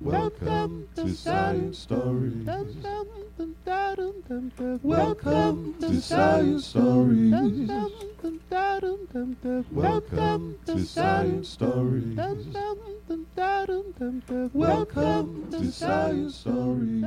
Welcome to Science Stories. Welcome to Science Stories. Welcome to Science Stories. Welcome to Science Stories.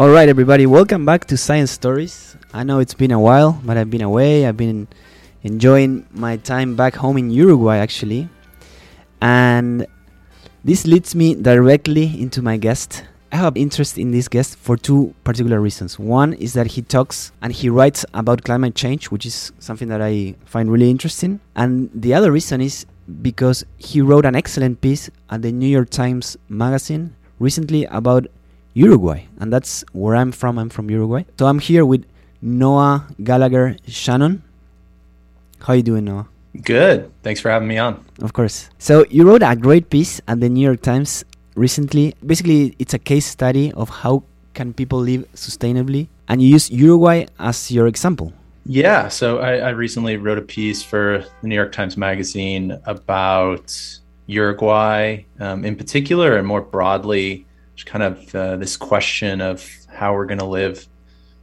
All right, everybody, welcome back to Science Stories. I know it's been a while, but I've been away. I've been enjoying my time back home in Uruguay, actually. And this leads me directly into my guest. I have interest in this guest for two particular reasons. One is that he talks and he writes about climate change, which is something that I find really interesting. And the other reason is because he wrote an excellent piece at the New York Times Magazine recently about Uruguay, and that's where I'm from. I'm from Uruguay. So I'm here with Noah Gallagher Shannon. How you doing, Noah? Good. Thanks for having me on. Of course. So you wrote a great piece at the New York Times recently. Basically, it's a case study of how can people live sustainably, and you use Uruguay as your example. Yeah. So I, I recently wrote a piece for the New York Times Magazine about Uruguay um, in particular, and more broadly kind of uh, this question of how we're going to live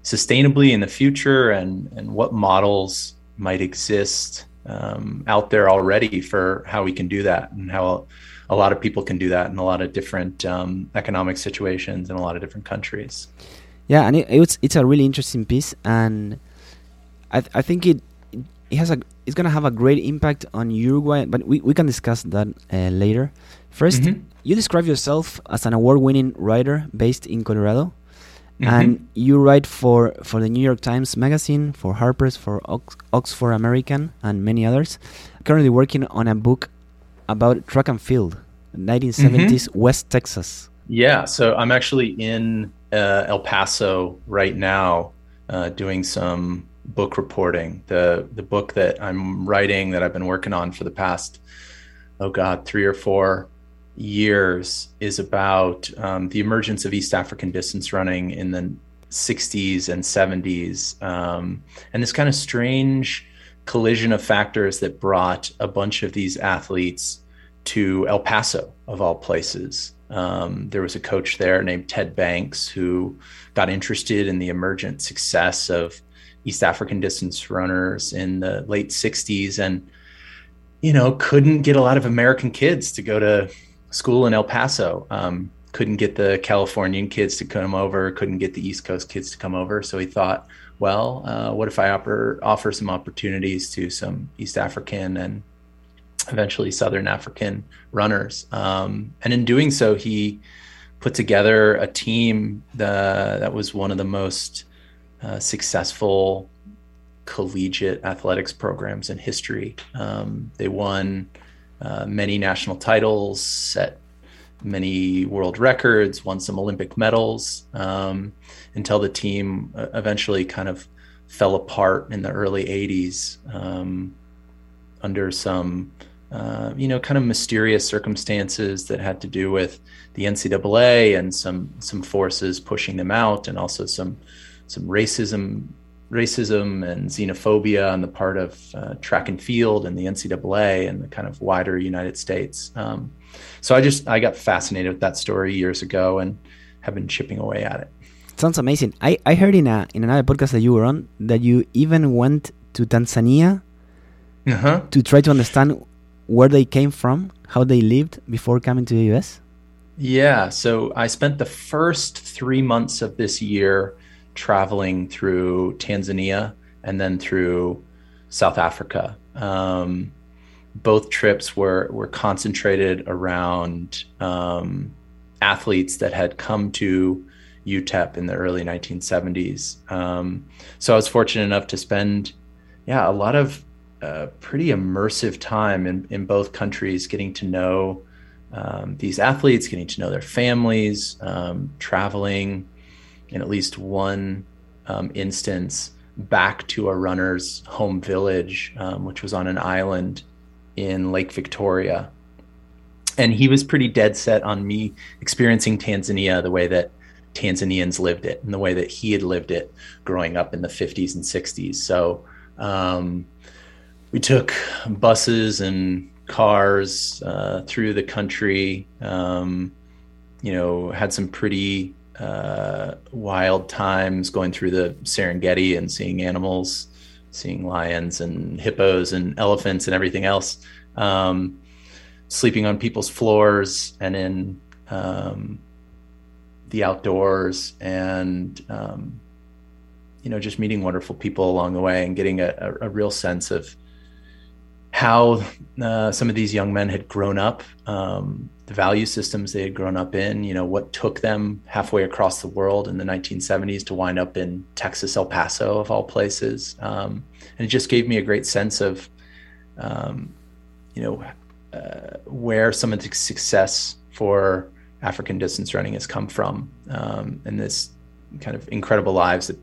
sustainably in the future and and what models might exist um, out there already for how we can do that and how a lot of people can do that in a lot of different um, economic situations in a lot of different countries. Yeah, and it, it's it's a really interesting piece, and I th- I think it it has a it's gonna have a great impact on Uruguay, but we, we can discuss that uh, later. 1st Mhm. you describe yourself as an award-winning writer based in Colorado, Mhm. and you write for for the New York Times Magazine, for Harper's, for Ox- Oxford American, and many others. Currently working on a book about track and field, 1970s West Texas. Yeah, so I'm actually in uh, El Paso right now, uh, doing some book reporting. the The book that I'm writing, that I've been working on for the past, oh god, three or four years, is about um, the emergence of East African distance running in the 60s and 70s, um, and this kind of strange collision of factors that brought a bunch of these athletes to El Paso, of all places. Um, there was a coach there named Ted Banks who got interested in the emergent success of East African distance runners in the late 60s and, you know, couldn't get a lot of American kids to go to school in El Paso. Um, couldn't get the Californian kids to come over, couldn't get the East Coast kids to come over. So he thought, well, uh, what if I offer, offer some opportunities to some East African and eventually Southern African runners. Um, and in doing so, he put together a team that, that was one of the most uh, successful collegiate athletics programs in history. Um, they won uh, many national titles, set many world records, won some Olympic medals um, until the team uh, eventually kind of fell apart in the early 80s um, under some uh, you know, kind of mysterious circumstances that had to do with the NCAA and some some forces pushing them out, and also some some racism, racism and xenophobia on the part of uh, track and field and the NCAA and the kind of wider United States. Um, so I just I got fascinated with that story years ago and have been chipping away at it. Sounds amazing. I, I heard in a in another podcast that you were on that you even went to Tanzania Uh-huh. to try to understand where they came from, how they lived before coming to the US. Yeah. So I spent the first three months of this year traveling through Tanzania and then through South Africa. Um, both trips were were concentrated around um, athletes that had come to UTEP in the early 1970s. Um, so I was fortunate enough to spend, yeah, a lot of a pretty immersive time in, in both countries, getting to know um, these athletes, getting to know their families, um, traveling in at least one um, instance back to a runner's home village, um, which was on an island in Lake Victoria. And he was pretty dead set on me experiencing Tanzania the way that Tanzanians lived it and the way that he had lived it growing up in the 50s and 60s. So um, we took buses and cars uh, through the country. Um, you know, had some pretty uh, wild times going through the Serengeti and seeing animals, seeing lions and hippos and elephants and everything else. Um, sleeping on people's floors and in um, the outdoors, and um, you know, just meeting wonderful people along the way and getting a, a, a real sense of how uh, some of these young men had grown up, um, the value systems they had grown up in, you know, what took them halfway across the world in the 1970s to wind up in Texas, El Paso, of all places. Um, and it just gave me a great sense of, um, you know, uh, where some of the success for African distance running has come from, um, and this kind of incredible lives that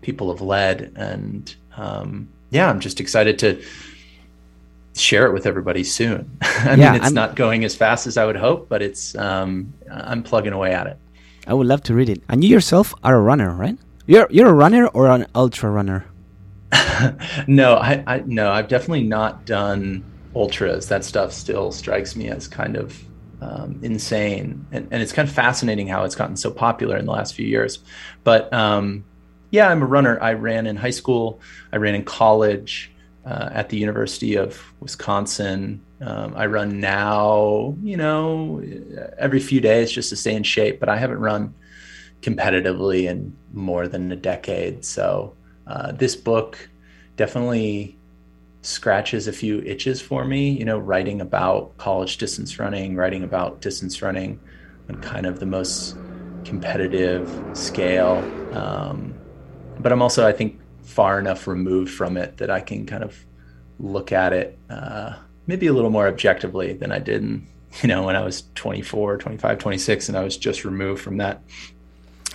people have led. And um, yeah, I'm just excited to share it with everybody soon. I yeah, mean, it's I'm, not going as fast as I would hope, but it's um, I'm plugging away at it. I would love to read it. And you yourself are a runner, right? You're you're a runner or an ultra runner? no, I, I no, I've definitely not done ultras. That stuff still strikes me as kind of um, insane, and, and it's kind of fascinating how it's gotten so popular in the last few years. But um, yeah, I'm a runner. I ran in high school. I ran in college uh, at the University of Wisconsin. Um, I run now, you know, every few days just to stay in shape, but I haven't run competitively in more than a decade. So uh, this book definitely scratches a few itches for me, you know, writing about college distance running, writing about distance running on kind of the most competitive scale. Um, but I'm also, I think, far enough removed from it that I can kind of look at it uh, maybe a little more objectively than I did in, you know, when I was 24, 25, 26, and I was just removed from that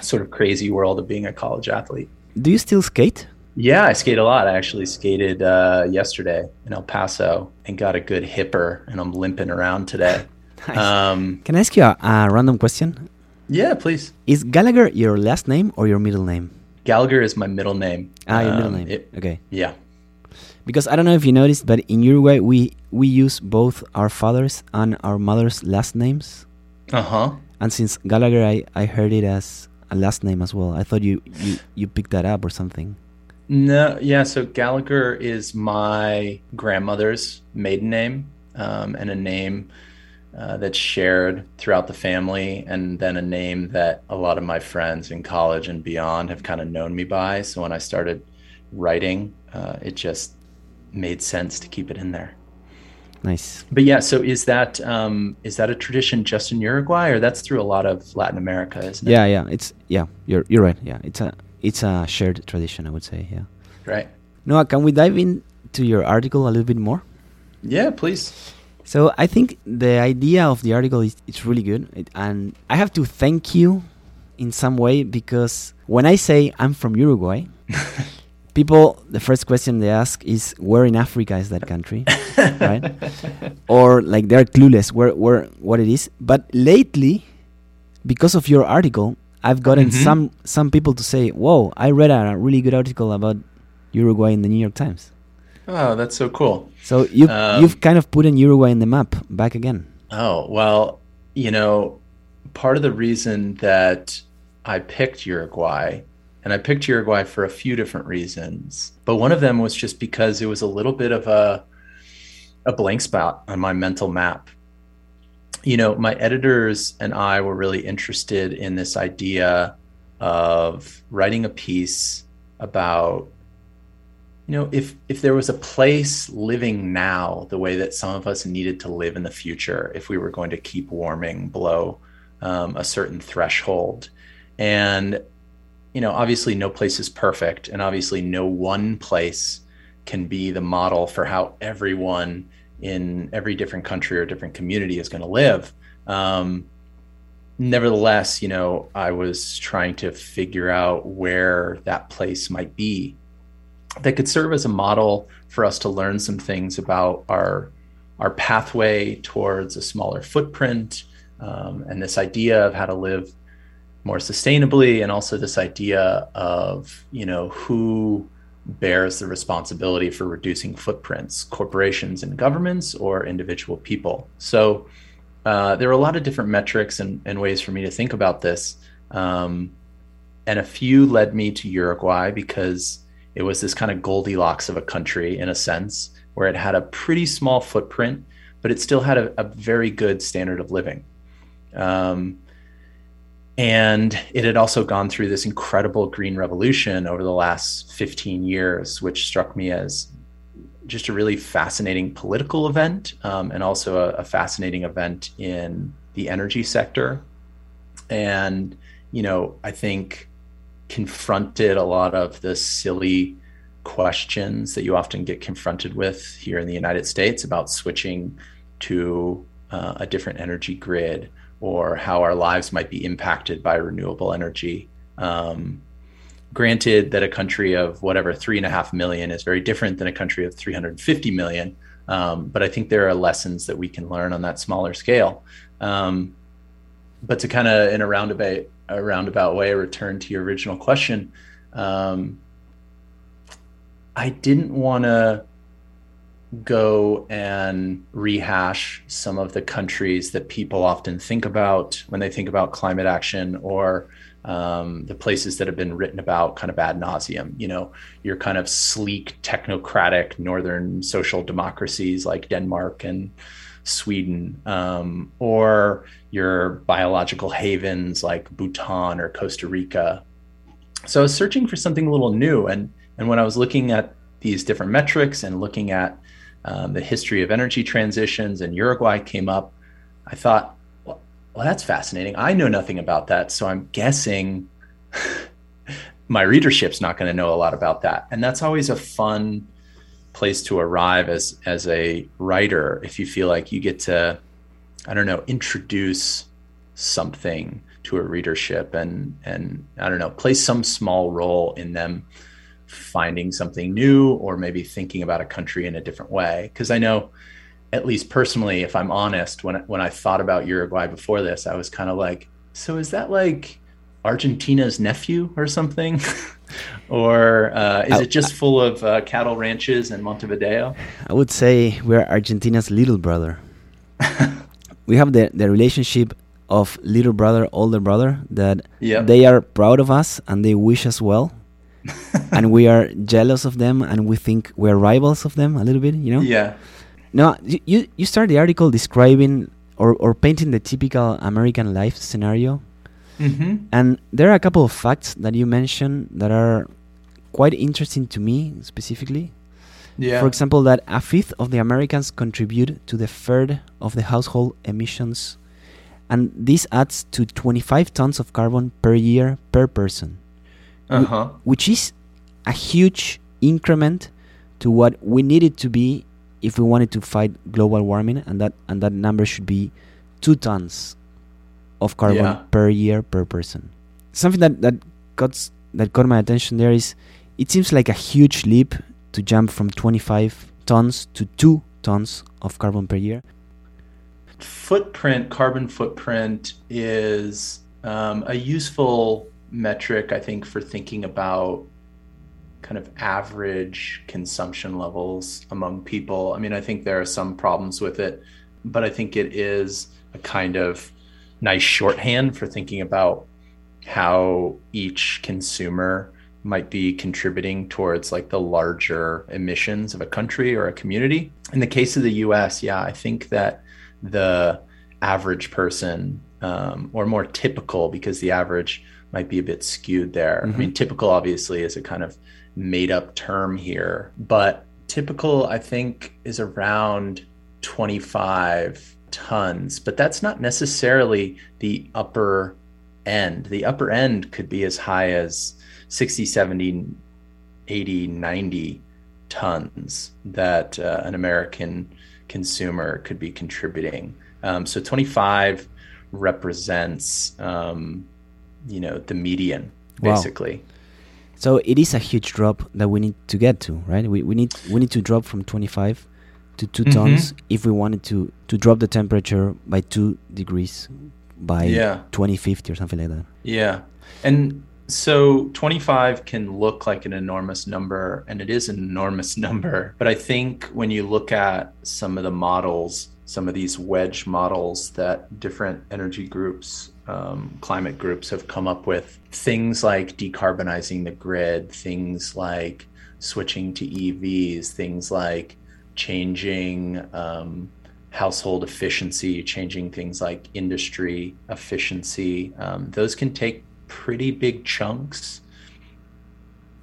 sort of crazy world of being a college athlete. Do you still skate? Yeah, I skate a lot. I actually skated uh, yesterday in El Paso and got a good hipper, and I'm limping around today. nice. um, Can I ask you a, a random question? Yeah, please. Is Gallagher your last name or your middle name? Gallagher is my middle name. Ah, your um, middle name. It, okay. Yeah. Because I don't know if you noticed, but in Uruguay we we use both our father's and our mother's last names. Uh huh. And since Gallagher, I, I heard it as a last name as well. I thought you, you, you picked that up or something. No, yeah. So Gallagher is my grandmother's maiden name, um, and a name uh, that's shared throughout the family, and then a name that a lot of my friends in college and beyond have kind of known me by. So when I started writing, uh, it just made sense to keep it in there. Nice. But yeah, so is that um, is that a tradition just in Uruguay, or that's through a lot of Latin America, isn't it? Yeah, yeah. It's yeah. You're you're right. Yeah, it's a it's a shared tradition, I would say. Yeah. Right. Noah, can we dive into your article a little bit more? Yeah, please. So I think the idea of the article is it's really good, it, and I have to thank you in some way because when I say I'm from Uruguay, people the first question they ask is where in Africa is that country, right? Or like they're clueless where where what it is. But lately, because of your article, I've gotten mm-hmm. some some people to say, "Whoa, I read a really good article about Uruguay in the New York Times." Oh, that's so cool. So you've um, you've kind of put in Uruguay in the map back again. Oh well, you know, part of the reason that I picked Uruguay, and I picked Uruguay for a few different reasons, but one of them was just because it was a little bit of a a blank spot on my mental map you know, my editors and I were really interested in this idea of writing a piece about you know if if there was a place living now the way that some of us needed to live in the future if we were going to keep warming below um, a certain threshold and you know obviously no place is perfect and obviously no one place can be the model for how everyone in every different country or different community is going to live. Um, nevertheless, you know, I was trying to figure out where that place might be that could serve as a model for us to learn some things about our our pathway towards a smaller footprint um, and this idea of how to live more sustainably and also this idea of you know who bears the responsibility for reducing footprints corporations and governments or individual people. So uh, there are a lot of different metrics and, and, ways for me to think about this um, and a few led me to uruguay because it was this kind of goldilocks of a country in a sense where it had a pretty small footprint but it still had a, a very good standard of living um, and it had also gone through this incredible green revolution over the last 15 years, which struck me as just a really fascinating political event um, and also a, a, fascinating event in the energy sector. And, you know, I think confronted a lot of the silly questions that you often get confronted with here in the United States about switching to uh, a different energy grid or how our lives might be impacted by renewable energy. Um, granted that a country of whatever three and a half million is very different than a country of 350 million, um, but I think there are lessons that we can learn on that smaller scale. Um, but to kind of in a roundabout a roundabout way return to your original question, um, I didn't want to go and rehash some of the countries that people often think about when they think about climate action or um, the places that have been written about kind of ad nauseum. You know, your kind of sleek, technocratic northern social democracies like Denmark and Sweden, um, or your biological havens like Bhutan or Costa Rica. So I was searching for something a little new, and and when I was looking at these different metrics and looking at um, the history of energy transitions, and Uruguay came up. I thought, well, well, that's fascinating. I know nothing about that, so I'm guessing my readership's not going to know a lot about that. And that's always a fun place to arrive as as a writer if you feel like you get to, I don't know, introduce something to a readership and and I don't know, play some small role in them finding something new or maybe thinking about a country in a different way. Because i know at least personally if i'm honest when when i thought about uruguay before this i was kind of like so is that like argentina's nephew or something or uh, is it just full of uh, cattle ranches in montevideo i would say we're argentina's little brother we have the, the relationship of little brother older brother that yep. they are proud of us and they wish us well and we are jealous of them and we think we're rivals of them a little bit, you know? Yeah. No, you you start the article describing or, or painting the typical American life scenario. Mm-hmm. And there are a couple of facts that you mentioned that are quite interesting to me specifically. Yeah. For example, that a fifth of the Americans contribute to the third of the household emissions, and this adds to 25 tons of carbon per year per person uh-huh. which is a huge increment to what we needed to be if we wanted to fight global warming, and that and that number should be two tons of carbon yeah. per year per person. Something that that got that caught my attention there is it seems like a huge leap to jump from 25 tons to 2 tons of carbon per year. Footprint, carbon footprint is um, a useful metric, I think, for thinking about kind of average consumption levels among people. I mean, I think there are some problems with it, but I think it is a kind of nice shorthand for thinking about how each consumer might be contributing towards like the larger emissions of a country or a community. In the case of the US, yeah, I think that the average person, um, or more typical, because the average might be a bit skewed there. Mm-hmm. I mean, typical obviously is a kind of made up term here, but typical I think is around 25 tons, but that's not necessarily the upper end. The upper end could be as high as 60, 70, 80, 90 tons that uh, an American consumer could be contributing. Um, so 25 represents, um, you know, the median basically. Wow. So it is a huge drop that we need to get to, right? We, we need we need to drop from 25 to 2 mm-hmm. tons if we wanted to to drop the temperature by 2 degrees by yeah. 2050 or something like that. Yeah. And so 25 can look like an enormous number, and it is an enormous number. But I think when you look at some of the models, some of these wedge models that different energy groups, um, climate groups have come up with, things like decarbonizing the grid, things like switching to EVs, things like changing um, household efficiency, changing things like industry efficiency, um, those can take pretty big chunks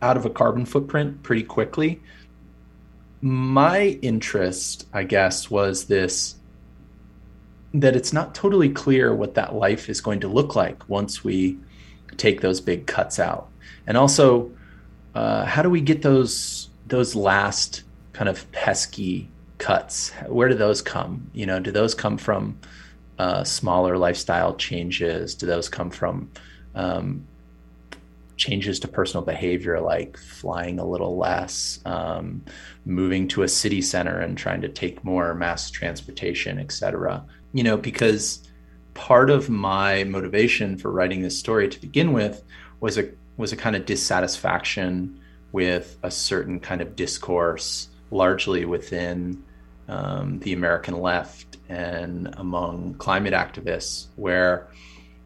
out of a carbon footprint pretty quickly. My interest, I guess, was this that it's not totally clear what that life is going to look like once we take those big cuts out. And also, uh, how do we get those those last kind of pesky cuts? Where do those come? You know, do those come from uh, smaller lifestyle changes? Do those come from um, changes to personal behavior like flying a little less, um, moving to a city center and trying to take more mass transportation, etc. You know, because part of my motivation for writing this story to begin with was a was a kind of dissatisfaction with a certain kind of discourse, largely within um, the American left and among climate activists, where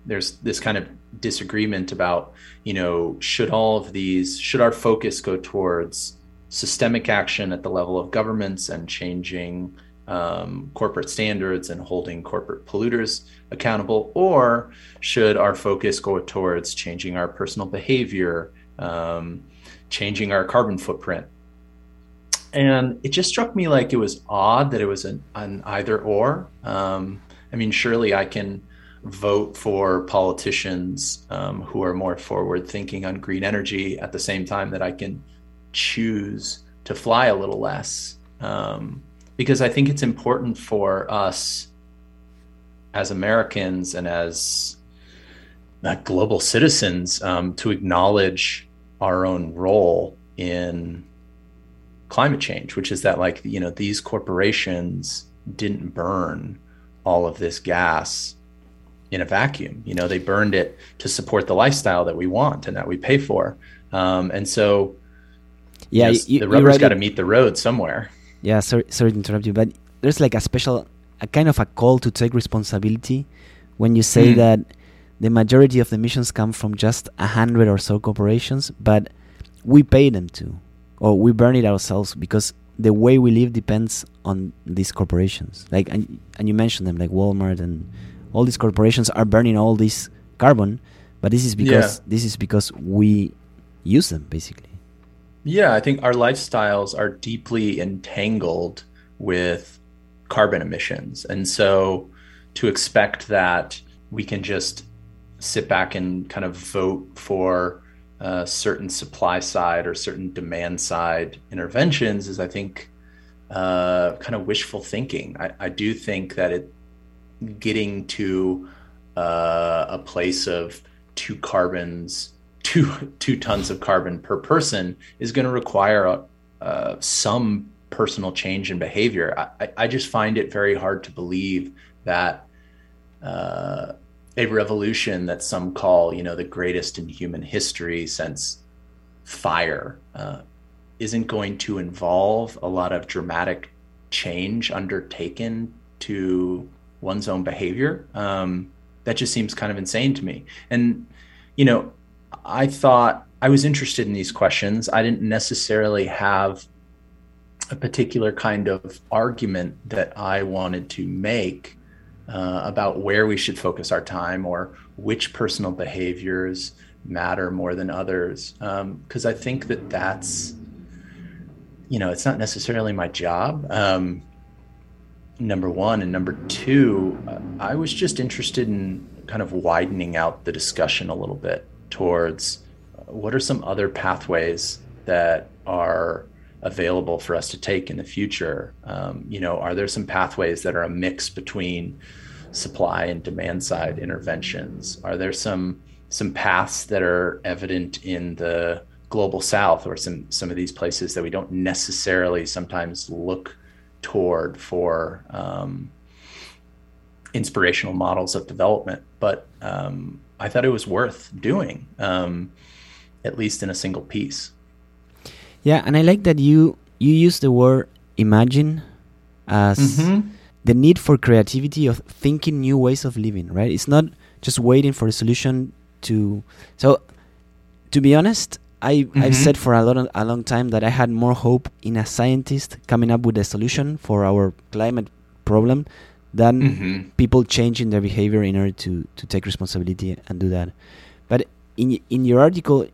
there's this kind of disagreement about you know should all of these should our focus go towards systemic action at the level of governments and changing um, corporate standards and holding corporate polluters accountable? Or should our focus go towards changing our personal behavior um, changing our carbon footprint and it just struck me like it was odd that it was an, an either or um, i mean surely i can vote for politicians um, who are more forward thinking on green energy at the same time that I can choose to fly a little less. Um, because I think it's important for us as Americans and as uh, global citizens um, to acknowledge our own role in climate change, which is that, like, you know, these corporations didn't burn all of this gas in a vacuum. You know, they burned it to support the lifestyle that we want and that we pay for. Um, and so, yeah, know, you, the rubber's got to meet the road somewhere. Yeah, sorry, sorry to interrupt you, but there's like a special, a kind of a call to take responsibility when you say mm. that the majority of the emissions come from just a hundred or so corporations, but we pay them to, or we burn it ourselves because the way we live depends on these corporations. Like, and, and you mentioned them, like Walmart and all these corporations are burning all this carbon, but this is because yeah. this is because we use them basically. Yeah, I think our lifestyles are deeply entangled with carbon emissions. And so to expect that we can just sit back and kind of vote for uh, certain supply side or certain demand side interventions is, I think, uh, kind of wishful thinking. I, I do think that it getting to uh, a place of two carbons, two two tons of carbon per person is going to require uh, some personal change in behavior. I, I, just find it very hard to believe that uh, a revolution that some call, you know, the greatest in human history since fire, uh, isn't going to involve a lot of dramatic change undertaken to one's own behavior. Um, that just seems kind of insane to me. And, you know, I thought I was interested in these questions. I didn't necessarily have a particular kind of argument that I wanted to make uh, about where we should focus our time or which personal behaviors matter more than others. Because um, I think that that's, you know, it's not necessarily my job. Um, number one. And number two, I was just interested in kind of widening out the discussion a little bit towards uh, what are some other pathways that are available for us to take in the future? Um, you know, are there some pathways that are a mix between supply and demand side interventions? Are there some some paths that are evident in the global south or some some of these places that we don't necessarily sometimes look toward for um, inspirational models of development but um, i thought it was worth doing um, at least in a single piece Yeah, and I like that you you use the word imagine as Mm-hmm. the need for creativity of thinking new ways of living, right? It's not just waiting for a solution to so to be honest, I I've Mhm. said for a lot of, a long time that I had more hope in a scientist coming up with a solution for our climate problem than Mm-hmm. people changing their behavior in order to to take responsibility and do that. But in in your article,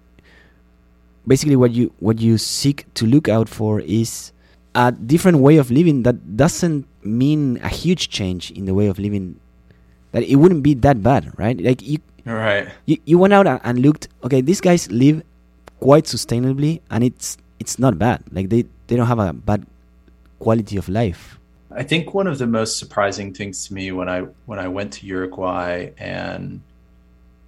basically what you what you seek to look out for is a different way of living that doesn't mean a huge change in the way of living. That it wouldn't be that bad, right? Like you right you, you went out and looked. Okay, these guys live quite sustainably, and it's it's not bad. Like they they don't have a bad quality of life. I think one of the most surprising things to me when I when I went to Uruguay and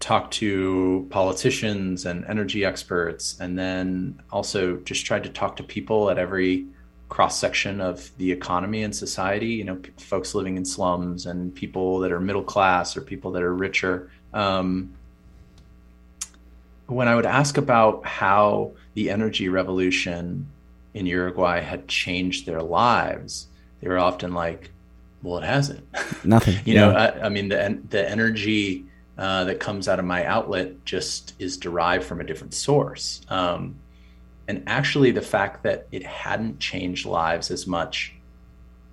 talked to politicians and energy experts and then also just tried to talk to people at every cross section of the economy and society, you know, p- folks living in slums and people that are middle class or people that are richer. Um, when I would ask about how the energy revolution in Uruguay had changed their lives, they were often like, "Well, it hasn't." Nothing. you know. I, I mean, the the energy uh, that comes out of my outlet just is derived from a different source. Um, and actually, the fact that it hadn't changed lives as much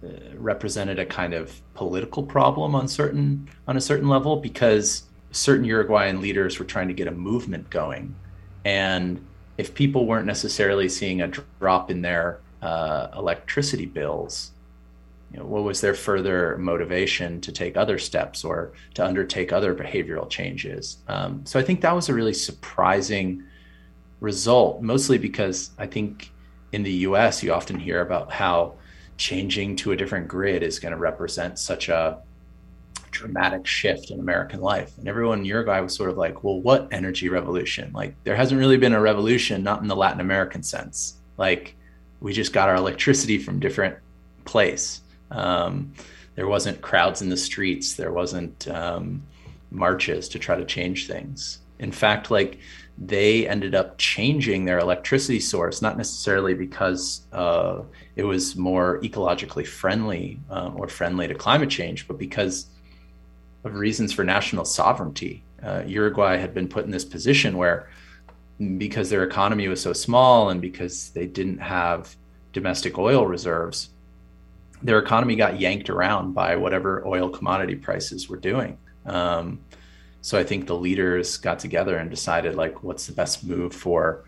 uh, represented a kind of political problem on certain on a certain level because certain Uruguayan leaders were trying to get a movement going, and if people weren't necessarily seeing a drop in their uh, electricity bills, you know, what was their further motivation to take other steps or to undertake other behavioral changes? Um, so I think that was a really surprising result, mostly because I think in the US, you often hear about how changing to a different grid is going to represent such a dramatic shift in American life. And everyone in Uruguay was sort of like, well, what energy revolution? Like, there hasn't really been a revolution, not in the Latin American sense. Like, we just got our electricity from different place. Um, there wasn't crowds in the streets. There wasn't um, marches to try to change things. In fact, like they ended up changing their electricity source, not necessarily because uh, it was more ecologically friendly um, or friendly to climate change, but because of reasons for national sovereignty. Uh, Uruguay had been put in this position where, because their economy was so small and because they didn't have domestic oil reserves, their economy got yanked around by whatever oil commodity prices were doing. Um, so I think the leaders got together and decided like, what's the best move for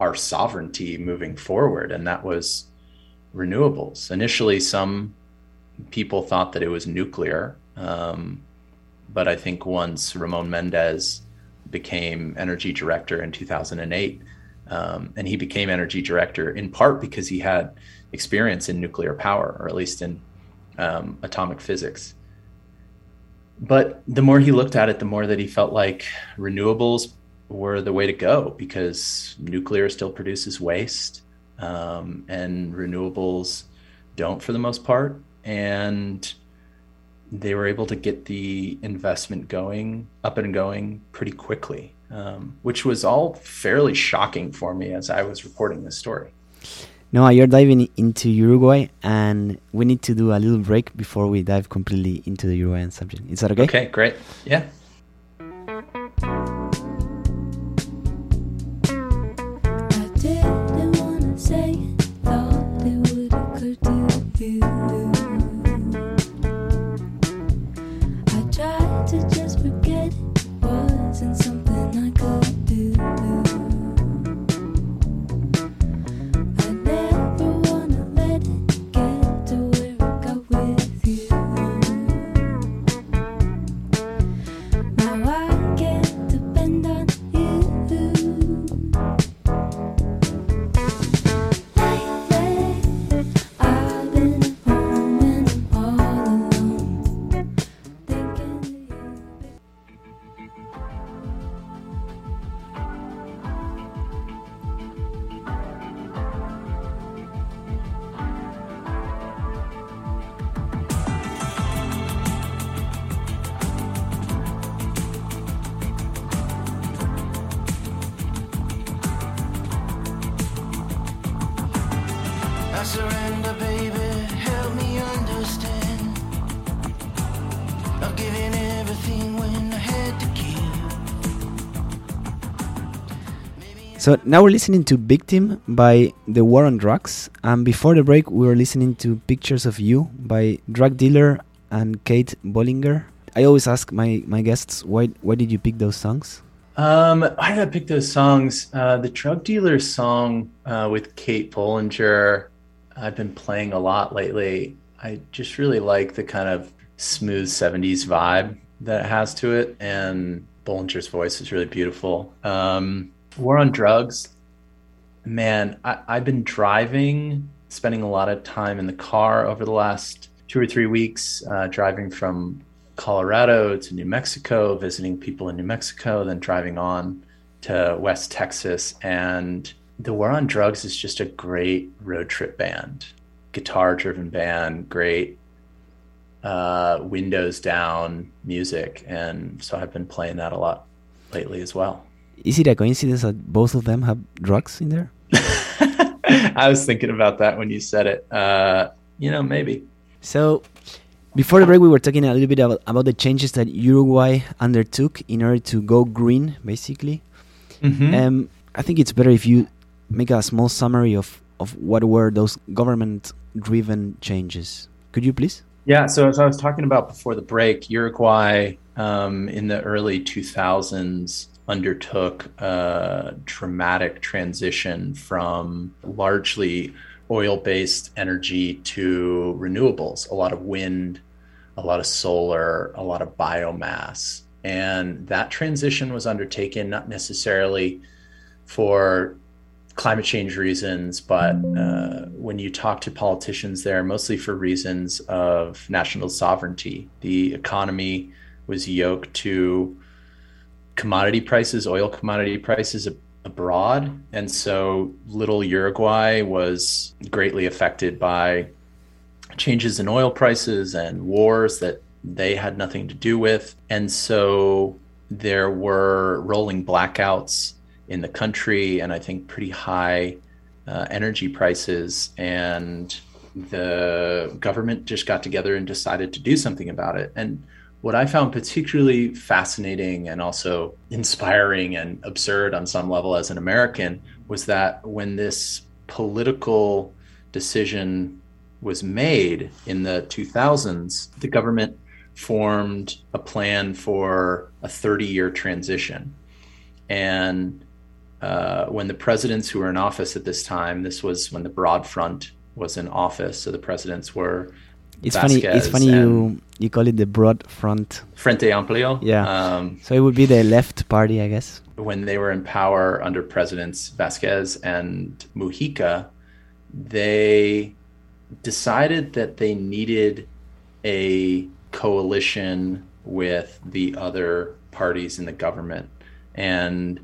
our sovereignty moving forward, and that was renewables. Initially, some people thought that it was nuclear, um, but I think once Ramon Mendez became energy director in 2008, um, and he became energy director in part because he had experience in nuclear power, or at least in um, atomic physics. But the more he looked at it, the more that he felt like renewables were the way to go because nuclear still produces waste um, and renewables don't for the most part. And they were able to get the investment going, up and going pretty quickly, um, which was all fairly shocking for me as I was reporting this story. Noah, you're diving into Uruguay, and we need to do a little break before we dive completely into the Uruguayan subject. Is that okay? Okay, great. Yeah. So now we're listening to Victim by The War on Drugs. And before the break, we were listening to Pictures of You by Drug Dealer and Kate Bollinger. I always ask my, my guests, why, why did you pick those songs? Um, why did I pick those songs? Uh, the drug dealer song uh, with Kate Bollinger, I've been playing a lot lately. I just really like the kind of smooth 70s vibe that it has to it. And Bollinger's voice is really beautiful. Um, War on Drugs, man, I, I've been driving, spending a lot of time in the car over the last two or three weeks, uh, driving from Colorado to New Mexico, visiting people in New Mexico, then driving on to West Texas. And the War on Drugs is just a great road trip band, guitar driven band, great uh, windows down music. And so I've been playing that a lot lately as well. Is it a coincidence that both of them have drugs in there? I was thinking about that when you said it. Uh, you know, maybe. So, before the break, we were talking a little bit about, about the changes that Uruguay undertook in order to go green, basically. Mhm. Um, I think it's better if you make a small summary of, of what were those government driven changes. Could you please? Yeah, so as I was talking about before the break, Uruguay um, in the early 2000s undertook a dramatic transition from largely oil based energy to renewables, a lot of wind, a lot of solar, a lot of biomass. And that transition was undertaken not necessarily for climate change reasons, but uh, when you talk to politicians there, mostly for reasons of national sovereignty. The economy was yoked to commodity prices, oil commodity prices abroad. And so little Uruguay was greatly affected by changes in oil prices and wars that they had nothing to do with. And so there were rolling blackouts in the country and I think pretty high uh, energy prices. And the government just got together and decided to do something about it. And what I found particularly fascinating and also inspiring and absurd on some level as an American was that when this political decision was made in the 2000s, the government formed a plan for a 30 year transition. And uh, when the presidents who were in office at this time, this was when the Broad Front was in office, so the presidents were It's funny. It's funny you you call it the broad front. Frente Amplio. Yeah. Um, So it would be the left party, I guess. when they were in power under presidents Vázquez and Mujica, they decided that they needed a coalition with the other parties in the government. And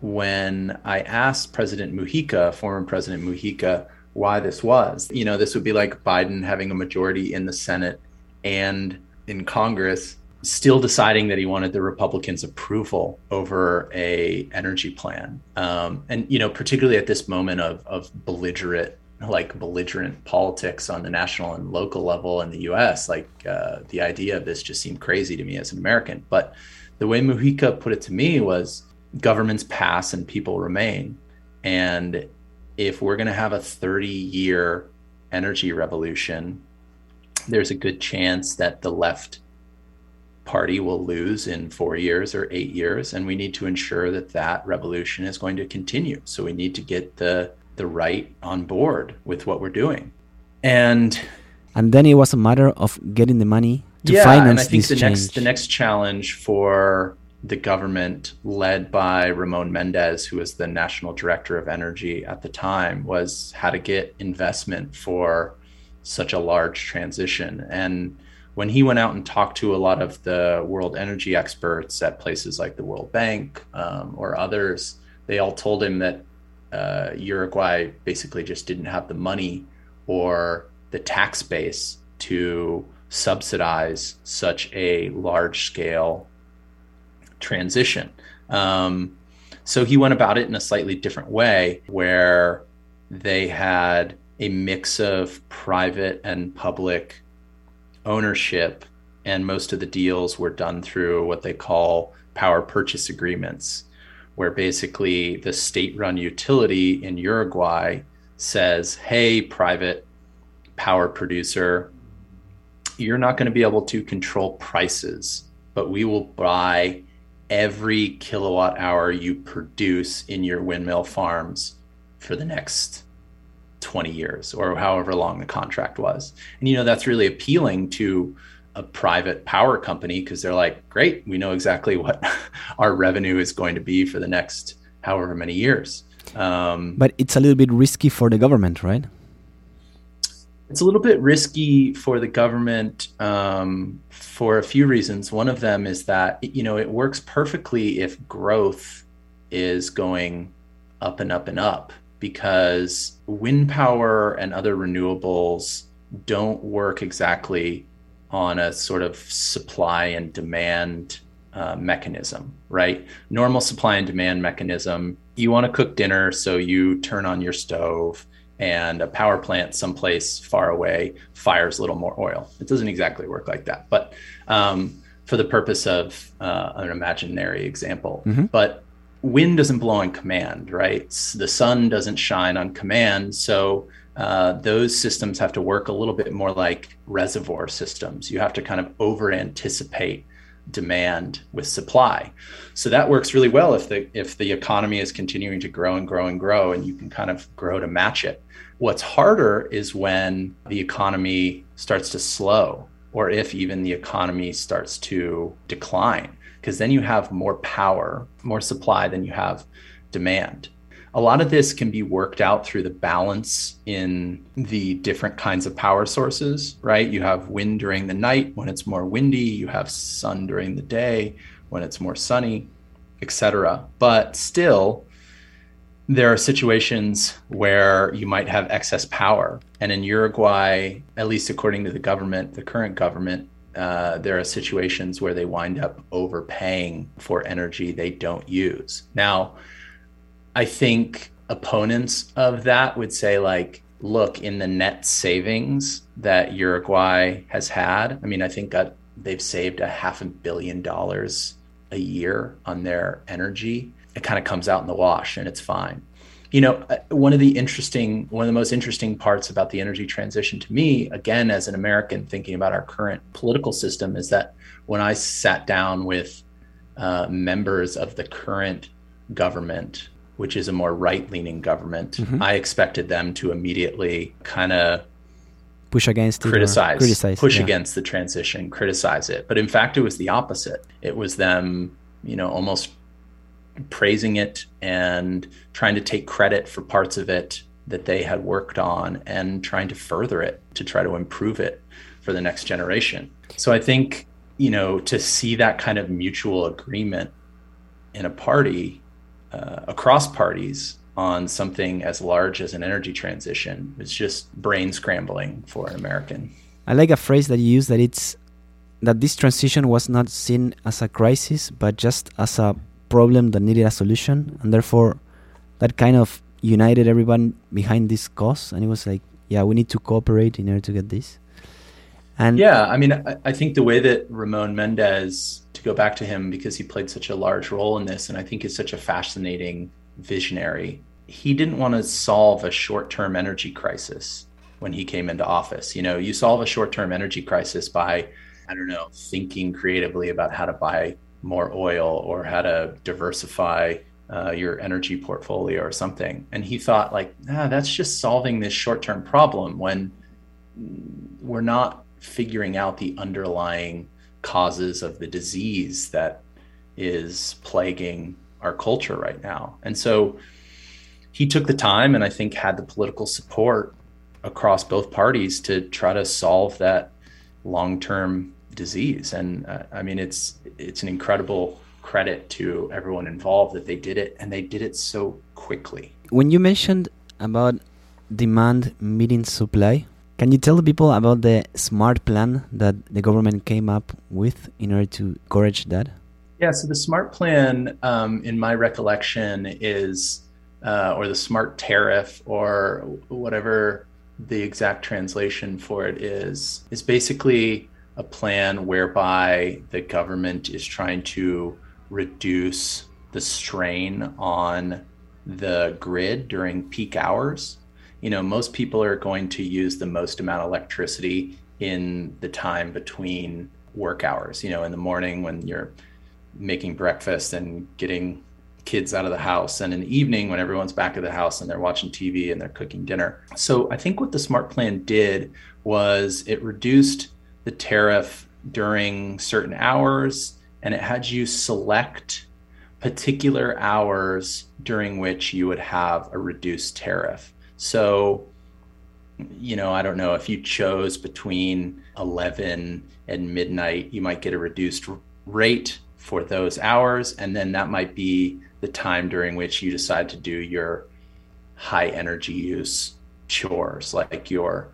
when I asked President Mujica, former President Mujica, why this was, you know, this would be like Biden having a majority in the Senate and in Congress still deciding that he wanted the Republicans' approval over a energy plan, um, and you know, particularly at this moment of of belligerent, like belligerent politics on the national and local level in the U.S., like uh, the idea of this just seemed crazy to me as an American. But the way Mujica put it to me was, governments pass and people remain, and if we're going to have a 30 year energy revolution, there's a good chance that the left party will lose in four years or eight years and we need to ensure that that revolution is going to continue so we need to get the the right on board with what we're doing and And then it was a matter of getting the money to yeah finance and i think the change. next the next challenge for the government led by ramon mendez who was the national director of energy at the time was how to get investment for such a large transition. And when he went out and talked to a lot of the world energy experts at places like the World Bank um, or others, they all told him that uh, Uruguay basically just didn't have the money or the tax base to subsidize such a large scale transition. Um, so he went about it in a slightly different way where they had a mix of private and public ownership and most of the deals were done through what they call power purchase agreements, where basically the state run utility in Uruguay says, hey, private power producer, you're not going to be able to control prices, but we will buy every kilowatt hour you produce in your windmill farms for the next 20 years or however long the contract was. And you know that's really appealing to a private power company because they're like, great, we know exactly what our revenue is going to be for the next however many years. Um, But it's a little bit risky for the government, right? It's a little bit risky for the government um, for a few reasons. One of them is that you know it works perfectly if growth is going up and up and up because wind power and other renewables don't work exactly on a sort of supply and demand uh, mechanism, right? Normal supply and demand mechanism. You want to cook dinner, so you turn on your stove and a power plant someplace far away fires a little more oil. It doesn't exactly work like that, but um, for the purpose of uh, an imaginary example. Mhm. But wind doesn't blow on command, right? The sun doesn't shine on command, so uh, those systems have to work a little bit more like reservoir systems. You have to kind of over anticipate demand with supply. So that works really well if the if the economy is continuing to grow and grow and grow and you can kind of grow to match it. What's harder is when the economy starts to slow or if even the economy starts to decline because then you have more power, more supply than you have demand. A lot of this can be worked out through the balance in the different kinds of power sources, right? You have wind during the night when it's more windy, you have sun during the day when it's more sunny, etc. But still, there are situations where you might have excess power. And in Uruguay, at least according to the government, the current government, uh, there are situations where they wind up overpaying for energy they don't use. Now, I think opponents of that would say, like, look, in the net savings that Uruguay has had, I mean, I think that they've saved a half a billion dollars a year on their energy. It kind of comes out in the wash and it's fine. You know, uh, one of the interesting, one of the most interesting parts about the energy transition to me, again, as an American thinking about our current political system, is that when I sat down with uh, members of the current government, which is a more right leaning government, Mhm. I expected them to immediately kind of Push against it criticize, criticize, push yeah. against the transition, criticize it. But in fact, it was the opposite. It was them, you know, almost praising it and trying to take credit for parts of it that they had worked on and trying to further it to try to improve it for the next generation. So I think, you know, to see that kind of mutual agreement in a party uh, across parties on something as large as an energy transition is just brain scrambling for an American. I like a phrase that you use that it's that this transition was not seen as a crisis, but just as a problem that needed a solution, and therefore that kind of united everyone behind this cause. And it was like, yeah, we need to cooperate in order to get this. And Yeah, I mean, I, I think the way that Ramon Mendez, go back to him because he played such a large role in this, and I think is such a fascinating visionary, he didn't want to solve a short term energy crisis when he came into office. You know, you solve a short term energy crisis by, I don't know, thinking creatively about how to buy more oil or how to diversify uh, your energy portfolio or something. And he thought, like, nah, that's just solving this short term problem when we're not figuring out the underlying causes of the disease that is plaguing our culture right now. And so he took the time and I think had the political support across both parties to try to solve that long-term disease and uh, I mean it's it's an incredible credit to everyone involved that they did it and they did it so quickly. when you mentioned about demand meeting supply, can you tell the people about the smart plan that the government came up with in order to encourage that? Yeah, so the SMART plan, um, in my recollection, is, uh, or the SMART tariff, or whatever the exact translation for it is, is basically a plan whereby the government is trying to reduce the strain on the grid during peak hours. You know, most people are going to use the most amount of electricity in the time between work hours, you know, in the morning when you're making breakfast and getting kids out of the house and in the evening when everyone's back at the house and they're watching TV and they're cooking dinner. So I think what the smart plan did was it reduced the tariff during certain hours and it had you select particular hours during which you would have a reduced tariff. So, you know, I don't know if you chose between 11 and midnight, you might get a reduced rate for those hours. And then that might be the time during which you decide to do your high energy use chores, like your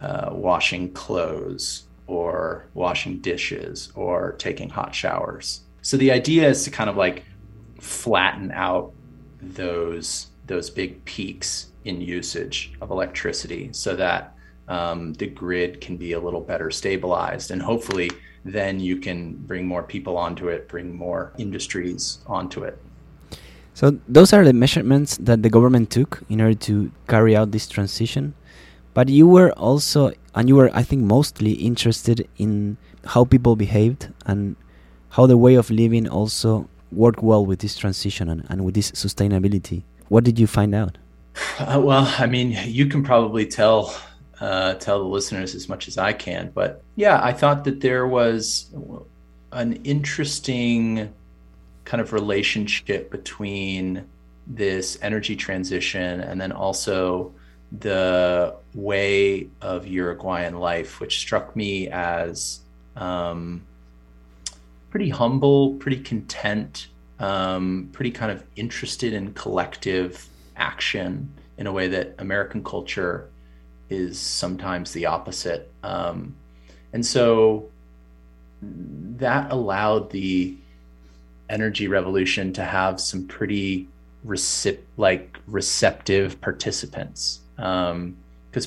uh, washing clothes or washing dishes or taking hot showers. So the idea is to kind of like flatten out those those big peaks in usage of electricity so that um, the grid can be a little better stabilized and hopefully then you can bring more people onto it bring more industries onto it So those are the measurements that the government took in order to carry out this transition. But you were also, and you were, I think, mostly interested in how people behaved and how the way of living also worked well with this transition and, and with this sustainability. What did you find out? Uh, well, I mean, you can probably tell uh, tell the listeners as much as I can, but yeah, I thought that there was an interesting kind of relationship between this energy transition and then also the way of Uruguayan life, which struck me as um, pretty humble, pretty content, um, pretty kind of interested in collective action in a way that American culture is sometimes the opposite. Um, and so that allowed the energy revolution to have some pretty recip- like receptive participants because um,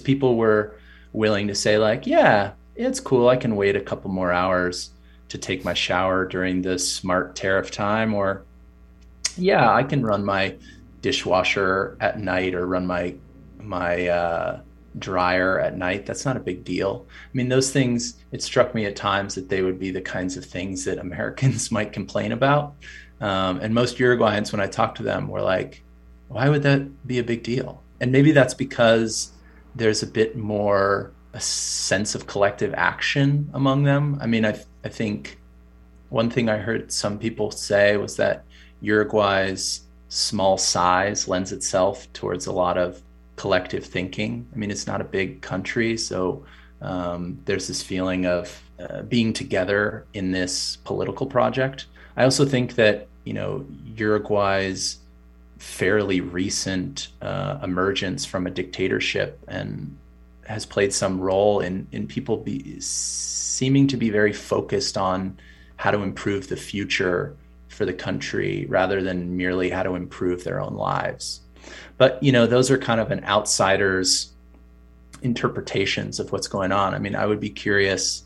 people were willing to say like yeah it's cool i can wait a couple more hours to take my shower during this smart tariff time or yeah i can run my dishwasher at night or run my my uh, dryer at night that's not a big deal. I mean those things it struck me at times that they would be the kinds of things that americans might complain about. Um, and most uruguayans when i talked to them were like why would that be a big deal? And maybe that's because there's a bit more a sense of collective action among them. I mean i, I think one thing i heard some people say was that uruguay's small size lends itself towards a lot of collective thinking. I mean, it's not a big country, so um, there's this feeling of uh, being together in this political project. I also think that you know Uruguay's fairly recent uh, emergence from a dictatorship and has played some role in in people be, seeming to be very focused on how to improve the future for the country rather than merely how to improve their own lives. But you know, those are kind of an outsider's interpretations of what's going on. I mean, I would be curious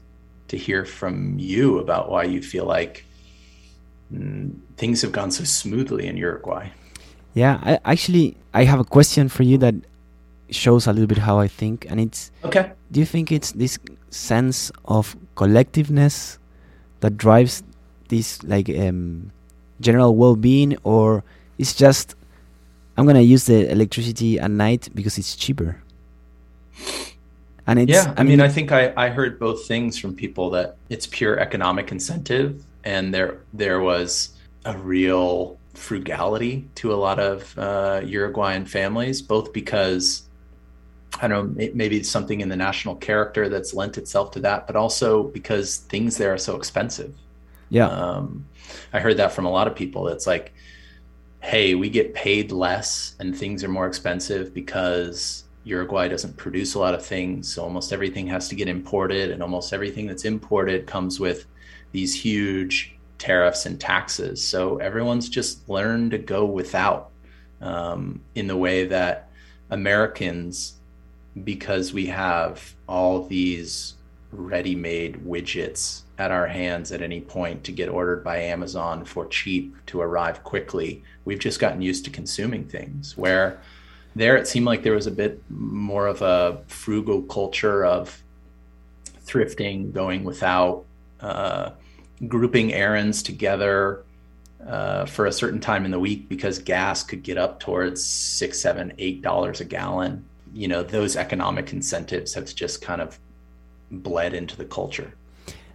to hear from you about why you feel like mm, things have gone so smoothly in Uruguay. Yeah, I, actually, I have a question for you that shows a little bit how I think, and it's okay. Do you think it's this sense of collectiveness that drives this like um, general well-being, or it's just I'm gonna use the electricity at night because it's cheaper. And it's yeah, I, I mean, mean, I think I, I heard both things from people that it's pure economic incentive, and there there was a real frugality to a lot of uh, Uruguayan families, both because I don't know maybe it's something in the national character that's lent itself to that, but also because things there are so expensive. Yeah, um, I heard that from a lot of people. It's like hey, we get paid less and things are more expensive because Uruguay doesn't produce a lot of things. So almost everything has to get imported, and almost everything that's imported comes with these huge tariffs and taxes. So everyone's just learned to go without um, in the way that Americans, because we have all these ready-made widgets at our hands at any point to get ordered by Amazon for cheap to arrive quickly. We've just gotten used to consuming things where there it seemed like there was a bit more of a frugal culture of thrifting, going without, uh, grouping errands together uh, for a certain time in the week because gas could get up towards six, seven, eight dollars a gallon. You know, those economic incentives have just kind of bled into the culture.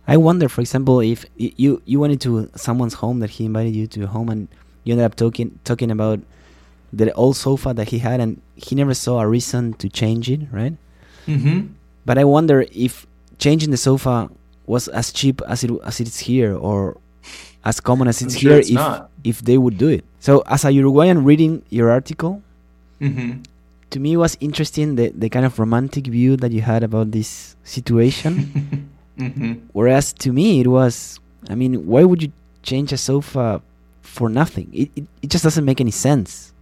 I wonder, for example, if you you went into someone's home that he invited you to home, and you ended up talking talking about the old sofa that he had, and he never saw a reason to change it, right? Mm-hmm. But I wonder if changing the sofa was as cheap as it as it is here, or as common as it's sure here, it's if not. if they would do it. So, as a Uruguayan reading your article, Mm-hmm. To me it was interesting the the kind of romantic view that you had about this situation. mm-hmm. Whereas to me, it was, I mean, why would you change a sofa for nothing? It, it, it just doesn't make any sense.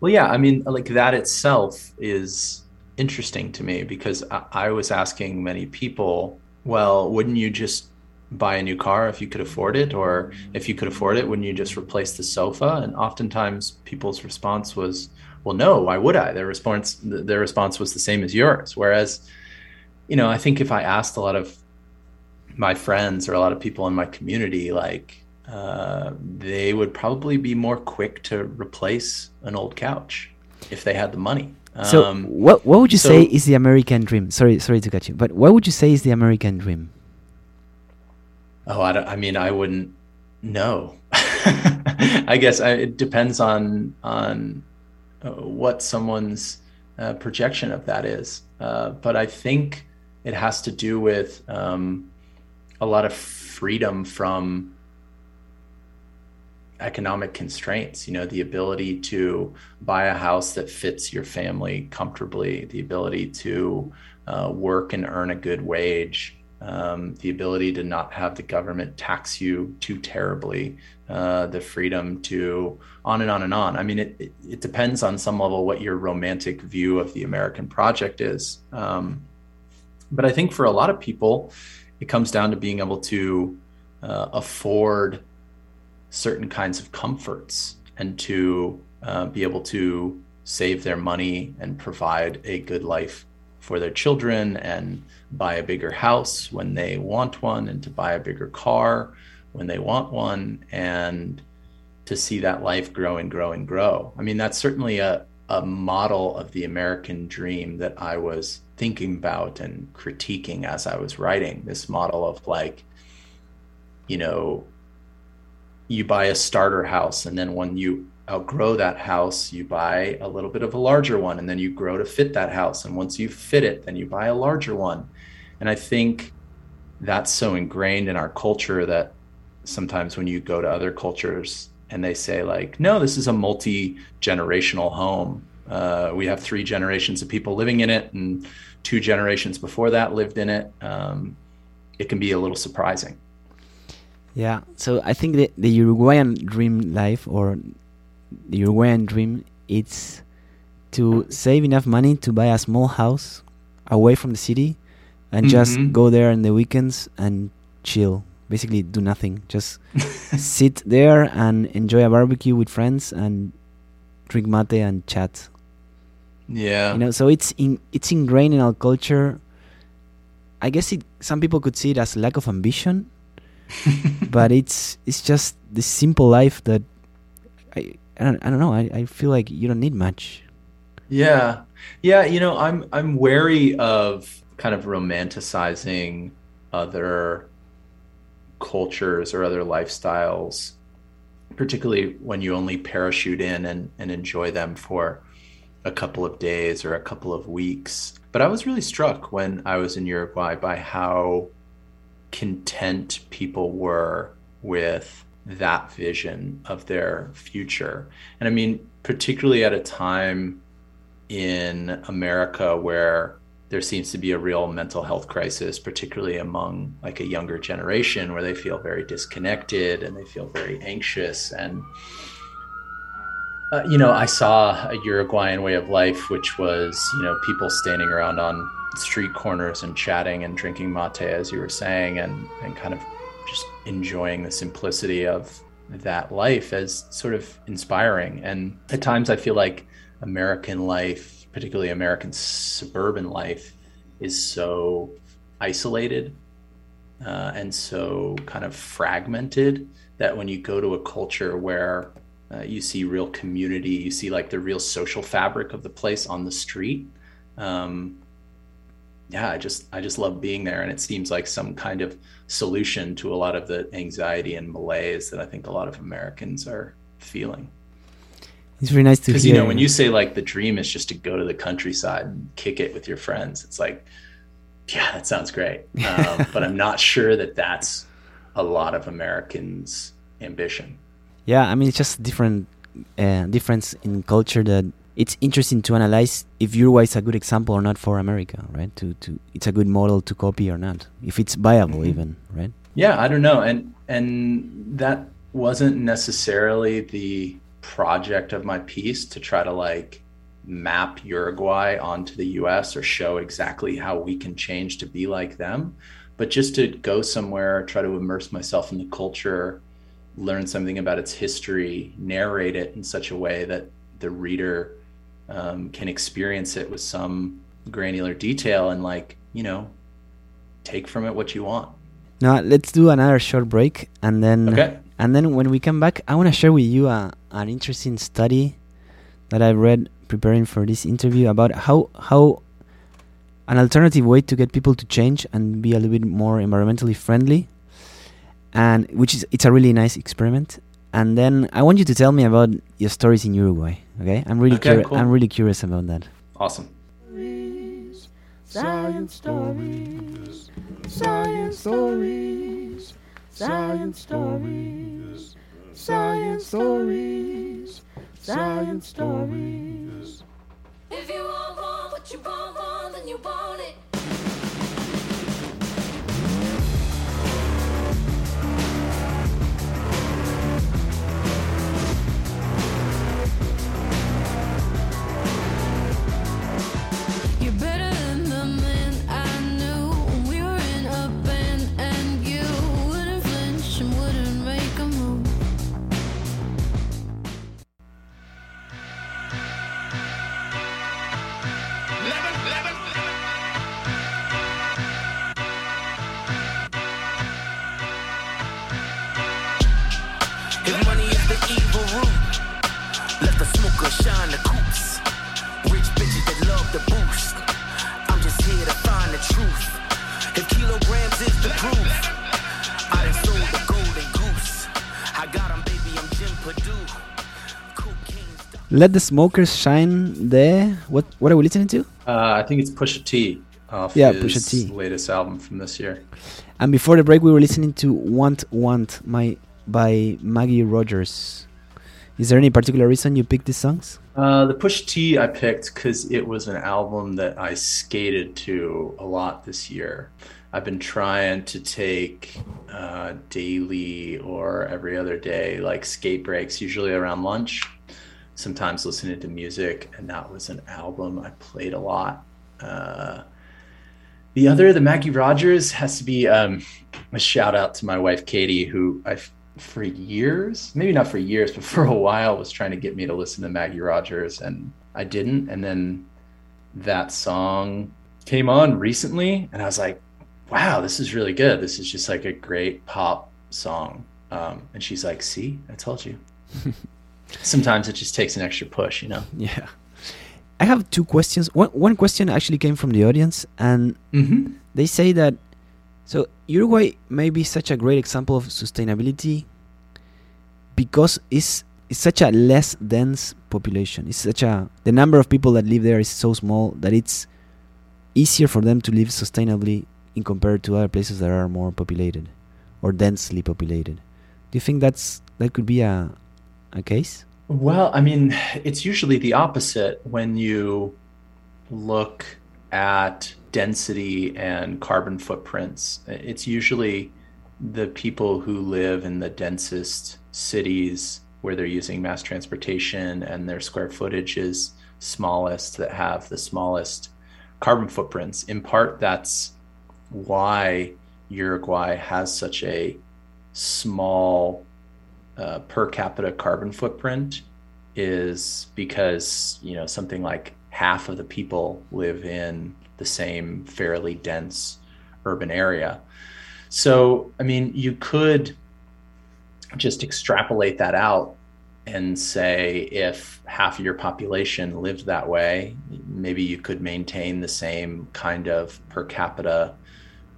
Well, yeah, I mean, like that itself is interesting to me because I, I was asking many people, well, wouldn't you just buy a new car if you could afford it? Or if you could afford it, wouldn't you just replace the sofa? And oftentimes people's response was, well, no, why would I? Their response, their response was the same as yours. Whereas, you know, I think if I asked a lot of my friends or a lot of people in my community, like, uh, they would probably be more quick to replace an old couch if they had the money. So, Um, what what would you so- say is the American dream? Sorry, sorry to cut you, but what would you say is the American dream? oh, I, don't, I mean, I wouldn't know. I guess I, it depends on on what someone's uh, projection of that is. Uh, but I think it has to do with um, a lot of freedom from economic constraints you know the ability to buy a house that fits your family comfortably the ability to uh, work and earn a good wage um, the ability to not have the government tax you too terribly uh, the freedom to on and on and on. I mean it, it, it depends on some level what your romantic view of the american project is. Um, but i think for a lot of people it comes down to being able to uh, afford certain kinds of comforts and to uh, be able to save their money and provide a good life for their children and buy a bigger house when they want one and to buy a bigger car when they want one and to see that life grow and grow and grow. I mean, that's certainly a, a model of the American dream that I was thinking about and critiquing as I was writing this model of like, you know, you buy a starter house and then when you outgrow that house you buy a little bit of a larger one and then you grow to fit that house and once you fit it then you buy a larger one and i think that's so ingrained in our culture that sometimes when you go to other cultures and they say like no this is a multi-generational home. Uh, we have three generations of people living in it and two generations before that lived in it. Um, it can be a little surprising. Yeah, so I think the, the Uruguayan dream life or the Uruguayan dream it's to save enough money to buy a small house away from the city and just Mhm. go there on the weekends and chill. Basically do nothing. Just sit there and enjoy a barbecue with friends and drink mate and chat. yeah You know, so it's in it's ingrained in our culture. I guess it some people could see it as lack of ambition, but it's it's just the simple life that I I don't, I don't know. I, I feel like you don't need much. Yeah. Yeah, you know, I'm I'm wary of kind of romanticizing other cultures or other lifestyles, particularly when you only parachute in and, and enjoy them for a couple of days or a couple of weeks. But I was really struck when I was in Uruguay by how content people were with that vision of their future. And I mean, particularly at a time in America where there seems to be a real mental health crisis, particularly among like a younger generation where they feel very disconnected and they feel very anxious. And, uh, you know, I saw a Uruguayan way of life, which was, you know, people standing around on street corners and chatting and drinking mate, as you were saying, and, and kind of just enjoying the simplicity of that life as sort of inspiring. And at times I feel like American life, particularly American suburban life, is so isolated uh, and so kind of fragmented that when you go to a culture where uh, you see real community, you see like the real social fabric of the place on the street. Um, yeah, I just I just love being there, and it seems like some kind of solution to a lot of the anxiety and malaise that I think a lot of Americans are feeling. It's really nice to. Because you know, when you say like the dream is just to go to the countryside and kick it with your friends, it's like, yeah, that sounds great. Um, but I'm not sure that that's a lot of Americans' ambition. Yeah, I mean it's just different uh, difference in culture that it's interesting to analyze if Uruguay is a good example or not for America, right? To to it's a good model to copy or not, if it's viable Mhm. even, right? Yeah, I don't know, and and that wasn't necessarily the project of my piece to try to like map Uruguay onto the US or show exactly how we can change to be like them, but just to go somewhere, try to immerse myself in the culture, learn something about its history, narrate it in such a way that the reader um, can experience it with some granular detail and like, you know, take from it what you want. Now let's do another short break, and then Okay. And then when we come back, I want to share with you a, an interesting study that I read preparing for this interview about how how an alternative way to get people to change and be a little bit more environmentally friendly, and which is it's a really nice experiment. And then I want you to tell me about your stories in Uruguay. Okay, I'm really Okay, curi- cool. I'm really curious about that. Awesome. Science stories. Science stories. Science stories. Science stories. Science stories. If you want, want what you want, want, then you want it. Shine the coops. Rich bitches that love the boost. I'm just here to find the truth. If kilograms is the proof, I done sold the golden goose. I got 'em, baby, I'm Jim Purdue. Let the smokers shine. There. What what are we listening to? Uh, I think it's Pusha T off Yeah, his Pusha T. latest album from this year. And before the break, we were listening to "Want Want" my by Maggie Rogers. Is there any particular reason you picked these songs? Uh, the Pusha T I picked because it was an album that I skated to a lot this year. I've been trying to take uh, daily or every other day, like skate breaks, usually around lunch. Sometimes listening to music, and that was an album I played a lot. Uh, the other, the Maggie Rogers, has to be um, a shout out to my wife Katie, who I for years, maybe not for years, but for a while was trying to get me to listen to Maggie Rogers and I didn't. And then that song came on recently and I was like, wow, this is really good. This is just like a great pop song. Um, and she's like, see, I told you. Sometimes it just takes an extra push, you know? Yeah. I have two questions. One one question actually came from the audience, and Mm-hmm. they say that so Uruguay may be such a great example of sustainability because it's it's such a less dense population. It's such a the number of people that live there is so small that it's easier for them to live sustainably in compared to other places that are more populated or densely populated. Do you think that's that could be a a case? Well, I mean, it's usually the opposite when you look at density and carbon footprints. It's usually the people who live in the densest cities where they're using mass transportation and their square footage is smallest that have the smallest carbon footprints. In part, that's why Uruguay has such a small uh, per capita carbon footprint is because you know something like half of the people live in the same fairly dense urban area. So, I mean, you could just extrapolate that out and say if half of your population lived that way, maybe you could maintain the same kind of per capita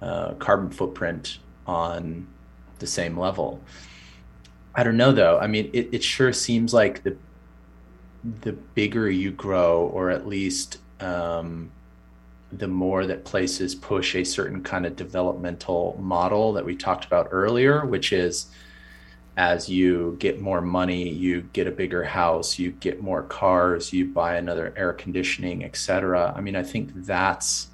uh, carbon footprint on the same level. I don't know though. I mean, it, it sure seems like the the bigger you grow, or at least um, the more that places push a certain kind of developmental model that we talked about earlier, which is as you get more money, you get a bigger house, you get more cars, you buy another air conditioning, etc. I mean, I think that's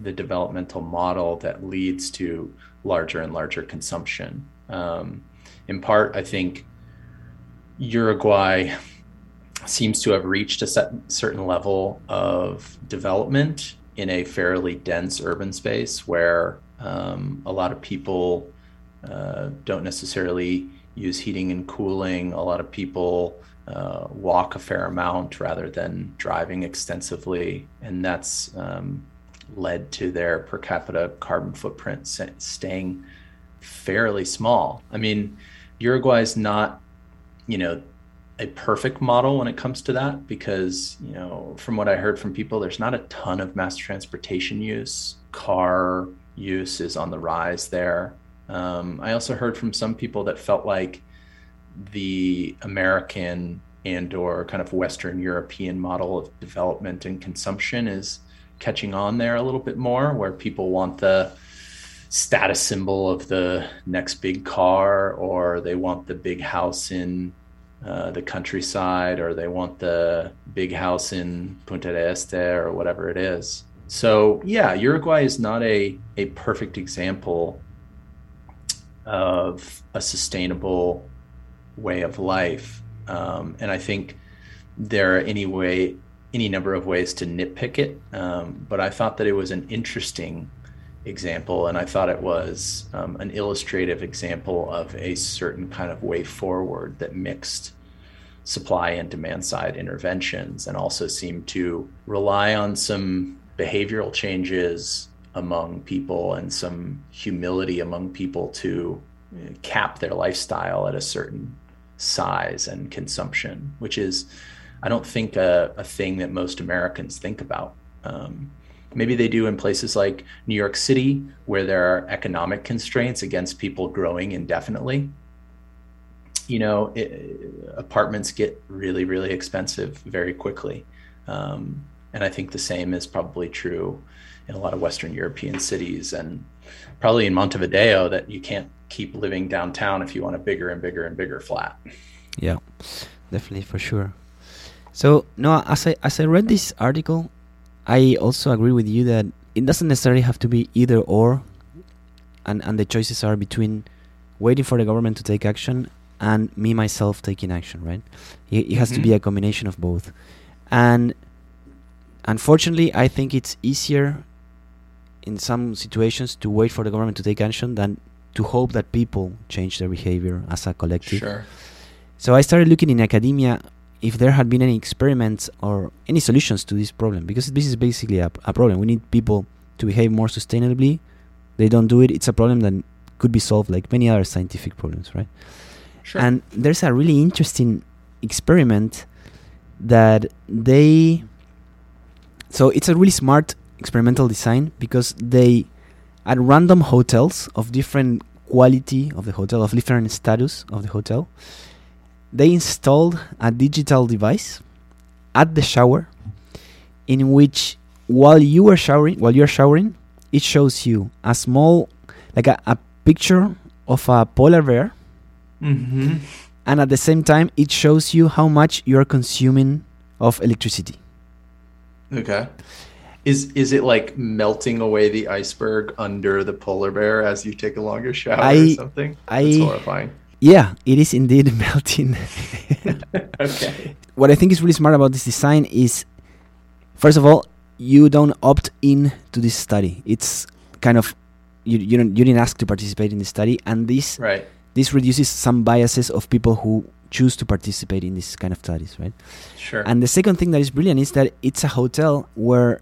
the developmental model that leads to larger and larger consumption. Um, in part, I think Uruguay seems to have reached a certain level of development in a fairly dense urban space where um, a lot of people uh, don't necessarily use heating and cooling. A lot of people uh, walk a fair amount rather than driving extensively, and that's um, led to their per capita carbon footprint staying fairly small. I mean, Uruguay is not, you know, a perfect model when it comes to that because, you know, from what I heard from people, there's not a ton of mass transportation use. Car use is on the rise there. Um, I also heard from some people that felt like the American and or kind of Western European model of development and consumption is catching on there a little bit more, where people want the status symbol of the next big car, or they want the big house in uh, the countryside, or they want the big house in Punta del Este, or whatever it is. So yeah, Uruguay is not a a perfect example of a sustainable way of life. Um, and I think there are any way, any number of ways to nitpick it. Um, but I thought that it was an interesting example, and I thought it was um, an illustrative example of a certain kind of way forward that mixed supply and demand side interventions and also seemed to rely on some behavioral changes among people and some humility among people to cap their lifestyle at a certain size and consumption, which is, I don't think, a, a thing that most Americans think about. Um, maybe they do in places like New York City, where there are economic constraints against people growing indefinitely. You know, it, apartments get really, really expensive very quickly. Um, and I think the same is probably true in a lot of Western European cities and probably in Montevideo that you can't keep living downtown if you want a bigger and bigger and bigger flat. Yeah, definitely for sure. So no, as I as I read this article, I also agree with you that it doesn't necessarily have to be either or, and and the choices are between waiting for the government to take action and me myself taking action. Right? It, it has mm-hmm. to be a combination of both, and unfortunately, I think it's easier in some situations to wait for the government to take action than to hope that people change their behavior as a collective. Sure. So I started looking in academia if there had been any experiments or any solutions to this problem because this is basically a, a problem. We need people to behave more sustainably. They don't do it. It's a problem that could be solved like many other scientific problems, right? Sure. And there's a really interesting experiment that they so it's a really smart experimental design because they at random hotels of different quality of the hotel of different status of the hotel they installed a digital device at the shower in which while you are showering while you're showering it shows you a small like a, a picture of a polar bear mm-hmm. and at the same time it shows you how much you're consuming of electricity okay is is it like melting away the iceberg under the polar bear as you take a longer shower I, or something? That's I, horrifying. Yeah, it is indeed melting. okay. What I think is really smart about this design is, first of all, you don't opt in to this study. It's kind of you you don't you didn't ask to participate in the study, and this Right. this reduces some biases of people who choose to participate in this kind of studies, right? Sure. And the second thing that is brilliant is that it's a hotel where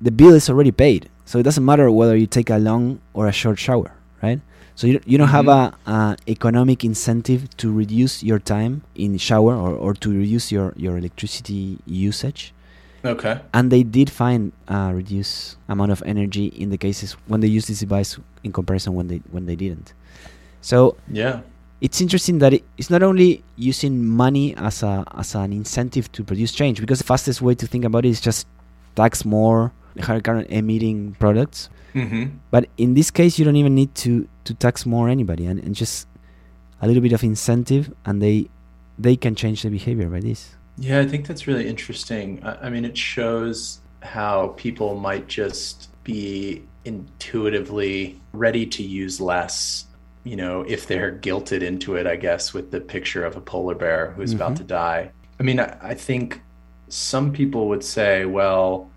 the bill is already paid, so it doesn't matter whether you take a long or a short shower, right? So you, you don't have Mhm. a, a economic incentive to reduce your time in shower or, or to reduce your, your electricity usage. okay. And they did find a reduced amount of energy in the cases when they used this device in comparison when they when they didn't. So Yeah. it's interesting that it, it's not only using money as a as an incentive to produce change because the fastest way to think about it is just tax more higher carbon emitting products Mm-hmm. but in this case you don't even need to to tax more anybody and, and just a little bit of incentive and they they can change the behavior by this Yeah, I think that's really interesting. I, I mean, it shows how people might just be intuitively ready to use less, you know, if they're guilted into it, I guess, with the picture of a polar bear who's about Mhm. to die. I mean, I, I think some people would say, well,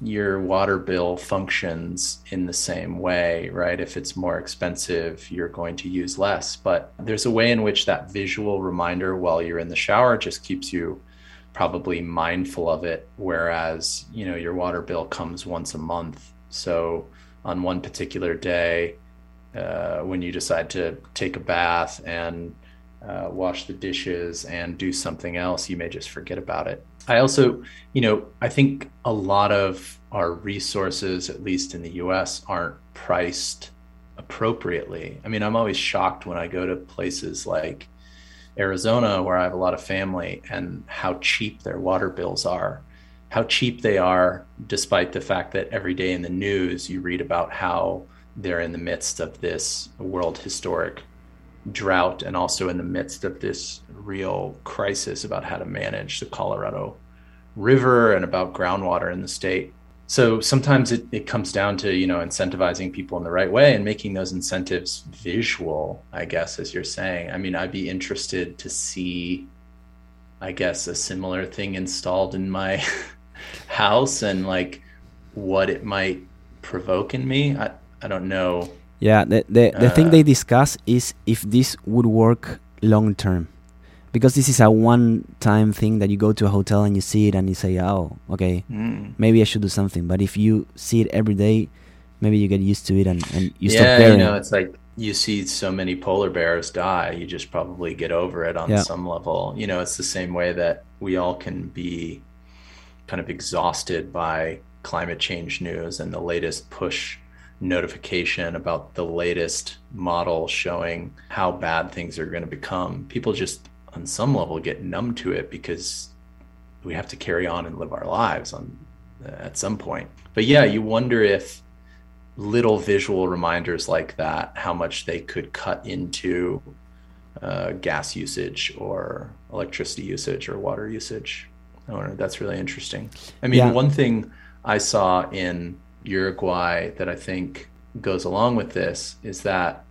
your water bill functions in the same way, right? If it's more expensive, you're going to use less. But there's a way in which that visual reminder while you're in the shower just keeps you probably mindful of it. Whereas, you know, your water bill comes once a month. So on one particular day, uh, when you decide to take a bath and uh, wash the dishes and do something else, you may just forget about it. I also, you know, I think a lot of our resources, at least in the US, aren't priced appropriately. I mean, I'm always shocked when I go to places like Arizona, where I have a lot of family, and how cheap their water bills are. How cheap they are, despite the fact that every day in the news you read about how they're in the midst of this world historic drought and also in the midst of this real crisis about how to manage the Colorado River and about groundwater in the state. So sometimes it, it comes down to, you know, incentivizing people in the right way and making those incentives visual, I guess, as you're saying. I mean, I'd be interested to see, I guess, a similar thing installed in my house and like what it might provoke in me. I, I don't know. Yeah the the, the thing Uh, they discuss is if this would work long term because this is a one time thing that you go to a hotel and you see it and you say oh okay Mm. maybe I should do something. But if you see it every day, maybe you get used to it and, and you yeah, stop caring. you know, it's like you see so many polar bears die, you just probably get over it on Yeah. some level. You know, it's the same way that we all can be kind of exhausted by climate change news and the latest push notification about the latest model showing how bad things are going to become. People just on some level get numb to it because we have to carry on and live our lives on at some point. But yeah, you wonder if little visual reminders like that, how much they could cut into uh, gas usage or electricity usage or water usage. I wonder, that's really interesting. I mean, Yeah. one thing I saw in Uruguay that I think goes along with this is that,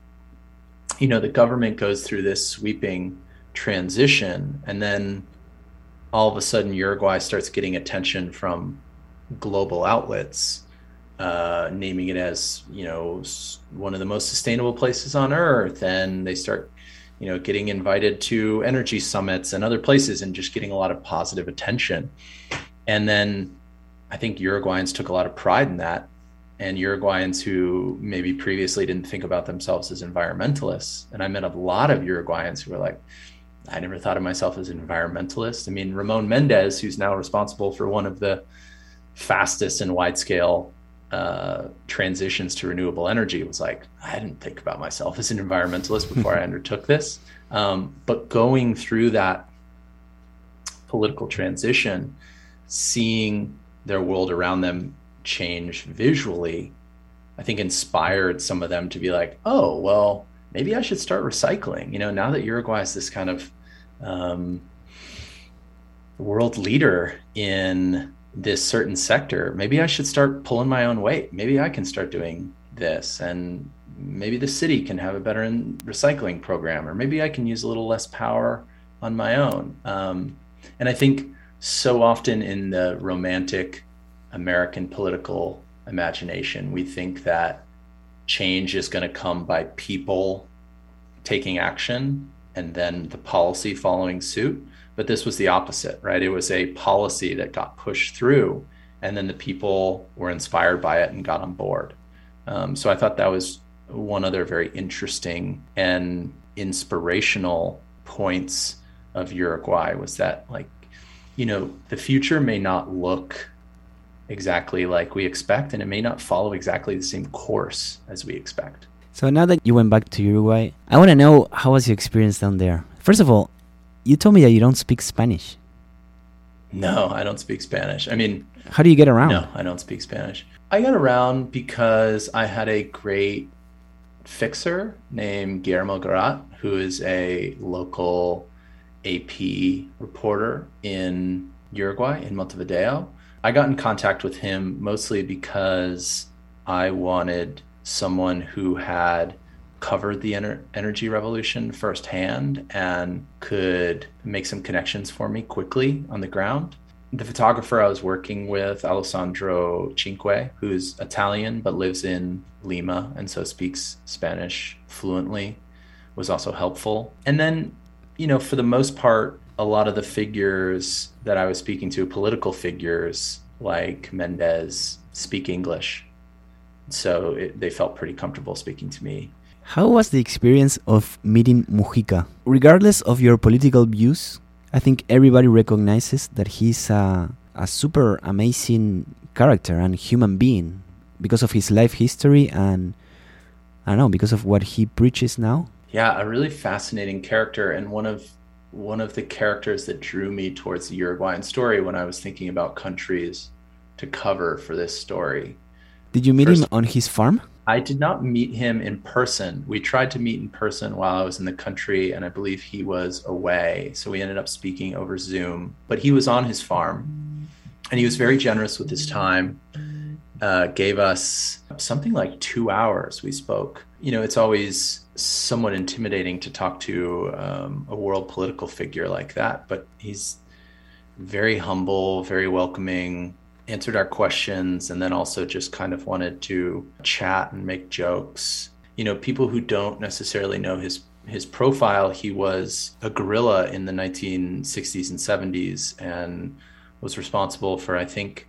you know, the government goes through this sweeping transition and then all of a sudden Uruguay starts getting attention from global outlets uh, naming it as you know one of the most sustainable places on earth. And they start you know getting invited to energy summits and other places and just getting a lot of positive attention. And then i think uruguayans took a lot of pride in that and uruguayans who maybe previously didn't think about themselves as environmentalists and i met a lot of uruguayans who were like i never thought of myself as an environmentalist i mean ramon mendez who's now responsible for one of the fastest and wide scale uh, transitions to renewable energy was like, I didn't think about myself as an environmentalist before I undertook this. Um, but going through that political transition, seeing their world around them change visually, I think inspired some of them to be like, oh, well, maybe I should start recycling. You know, now that Uruguay is this kind of um, world leader in this certain sector, maybe I should start pulling my own weight. Maybe I can start doing this, and maybe the city can have a better in- recycling program, or maybe I can use a little less power on my own. Um, and I think so often in the romantic American political imagination. We think that change is going to come by people taking action and then the policy following suit. But this was the opposite, right? It was a policy that got pushed through, and then the people were inspired by it and got on board. Um, so I thought that was one other very interesting and inspirational points of Uruguay was that like you know the future may not look exactly like we expect and it may not follow exactly the same course as we expect. So now that you went back to Uruguay, I want to know how was your experience down there. First of all, you told me that you don't speak Spanish. No, I don't speak Spanish. I mean, How do you get around? No, I don't speak Spanish. I got around because I had a great fixer named Guillermo Garat, who is a local AP reporter in Uruguay, in Montevideo. I got in contact with him mostly because I wanted someone who had covered the ener- energy revolution firsthand and could make some connections for me quickly on the ground the photographer I was working with, Alessandro Cinque, who's Italian but lives in Lima and so speaks Spanish fluently, was also helpful. And then, you know, for the most part, a lot of the figures that I was speaking to, political figures like Mendez, speak English. So it, they felt pretty comfortable speaking to me. How was the experience of meeting Mujica? Regardless of your political views, I think everybody recognizes that he's a, a super amazing character and human being because of his life history and I don't know because of what he preaches now. Yeah, a really fascinating character and one of one of the characters that drew me towards the Uruguayan story when I was thinking about countries to cover for this story. Did you meet him on his farm? I did not meet him in person. We tried to meet in person while I was in the country, and I believe he was away. So we ended up speaking over Zoom. But he was on his farm, and he was very generous with his time. Uh, gave us something like two hours. We spoke. You know, it's always somewhat intimidating to talk to um, a world political figure like that, but he's very humble, very welcoming, answered our questions, and then also just kind of wanted to chat and make jokes. You know, people who don't necessarily know his his profile, he was a guerrilla in the 1960s and 70s and was responsible for, I think,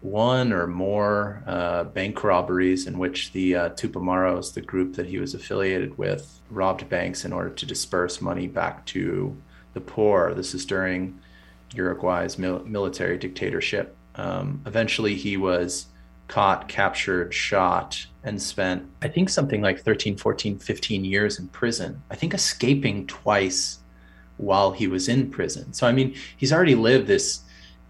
one or more uh, bank robberies in which the uh, Tupamaros, the group that he was affiliated with, robbed banks in order to disperse money back to the poor. This is during Uruguay's mil- military dictatorship. Um, eventually, he was caught, captured, shot, and spent, I think, something like 13, 14, 15 years in prison. I think escaping twice while he was in prison. So, I mean, he's already lived this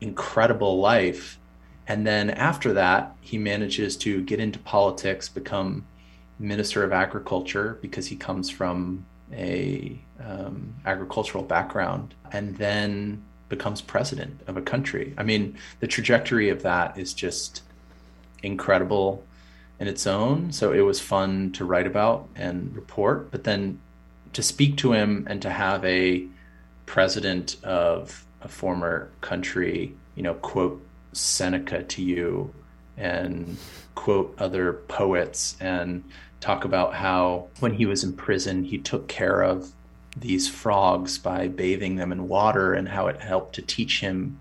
incredible life. And then after that, he manages to get into politics, become Minister of Agriculture because he comes from a um, agricultural background, and then becomes president of a country. I mean, the trajectory of that is just incredible in its own. So it was fun to write about and report, but then to speak to him and to have a president of a former country, you know, quote Seneca to you and quote other poets and talk about how when he was in prison, he took care of these frogs by bathing them in water and how it helped to teach him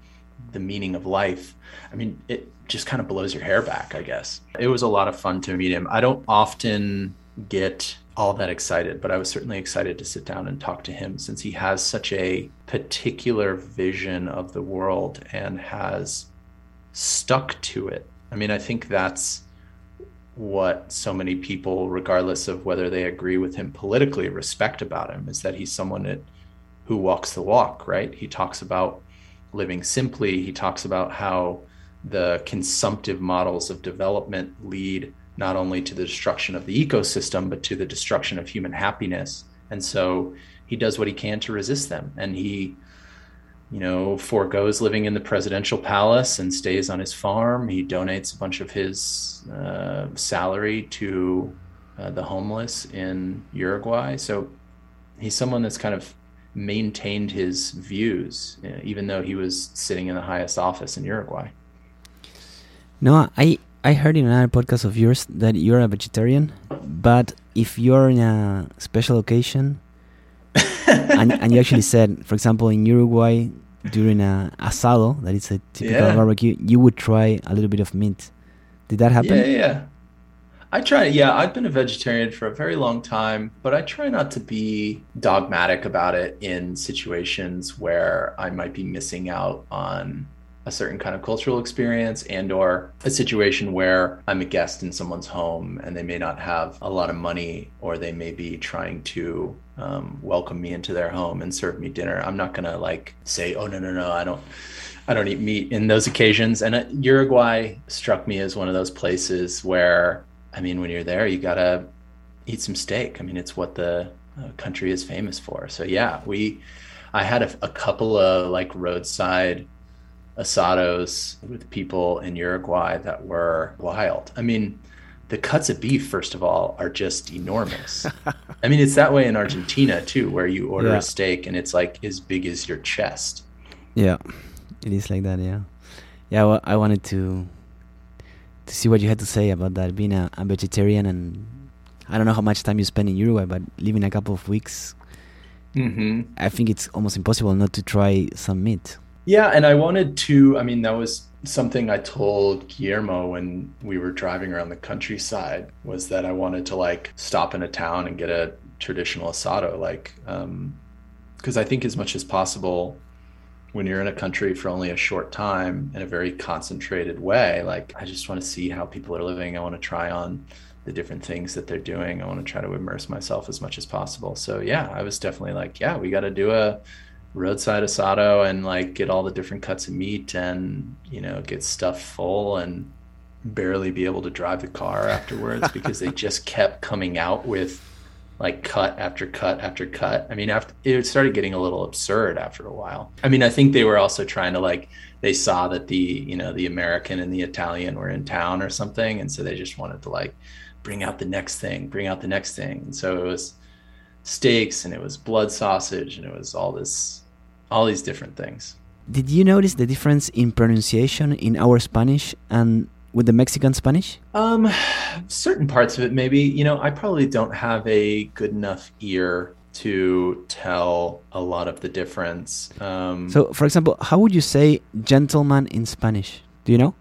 the meaning of life. I mean, it just kind of blows your hair back, I guess. It was a lot of fun to meet him. I don't often get all that excited, but I was certainly excited to sit down and talk to him since he has such a particular vision of the world and has stuck to it. I mean, I think that's what so many people, regardless of whether they agree with him politically, respect about him is that he's someone that, who walks the walk, right? He talks about living simply. He talks about how the consumptive models of development lead not only to the destruction of the ecosystem, but to the destruction of human happiness. And so he does what he can to resist them. And he, you know, foregoes living in the presidential palace and stays on his farm. He donates a bunch of his uh, salary to uh, the homeless in Uruguay. So he's someone that's kind of maintained his views, uh, even though he was sitting in the highest office in Uruguay. No, I I heard in another podcast of yours that you're a vegetarian, but if you're in a special occasion, and, and you actually said, for example, in Uruguay during a asado, that is a typical Yeah. barbecue, you would try a little bit of meat. Did that happen? Yeah, yeah, yeah. I try. Yeah, I've been a vegetarian for a very long time, but I try not to be dogmatic about it in situations where I might be missing out on a certain kind of cultural experience and or a situation where I'm a guest in someone's home and they may not have a lot of money or they may be trying to um, welcome me into their home and serve me dinner. I'm not gonna like say, oh no no no, I don't I don't eat meat in those occasions. And uh, Uruguay struck me as one of those places where, I mean, when you're there, you gotta eat some steak. I mean, it's what the uh, country is famous for. So yeah, we, I had a, a couple of like roadside asados with people in Uruguay that were wild. I mean, the cuts of beef, first of all, are just enormous. I mean, it's that way in Argentina too, where you order Yeah. a steak and it's like as big as your chest. Yeah, it is like that. Yeah, yeah. Well, I wanted to to see what you had to say about that, being a, a vegetarian, and I don't know how much time you spend in Uruguay, but living a couple of weeks, Mm-hmm. I think it's almost impossible not to try some meat. Yeah, and I wanted to. I mean, that was something I told Guillermo when we were driving around the countryside. Was that I wanted to like stop in a town and get a traditional asado, like, um, because I think as much as possible, when you're in a country for only a short time in a very concentrated way, like I just want to see how people are living. I want to try on the different things that they're doing. I want to try to immerse myself as much as possible. So yeah, I was definitely like, yeah, we got to do a roadside asado and like get all the different cuts of meat and you know get stuff full and barely be able to drive the car afterwards because they just kept coming out with like cut after cut after cut. I mean, after it started getting a little absurd after a while. I mean, I think they were also trying to like they saw that the you know the American and the Italian were in town or something, and so they just wanted to like bring out the next thing, bring out the next thing, and so it was steaks and it was blood sausage and it was all this all these different things. Did you notice the difference in pronunciation in our Spanish and with the Mexican Spanish? Um, certain parts of it, maybe. You know, I probably don't have a good enough ear to tell a lot of the difference. Um, So, for example, how would you say gentleman in Spanish? Do you know?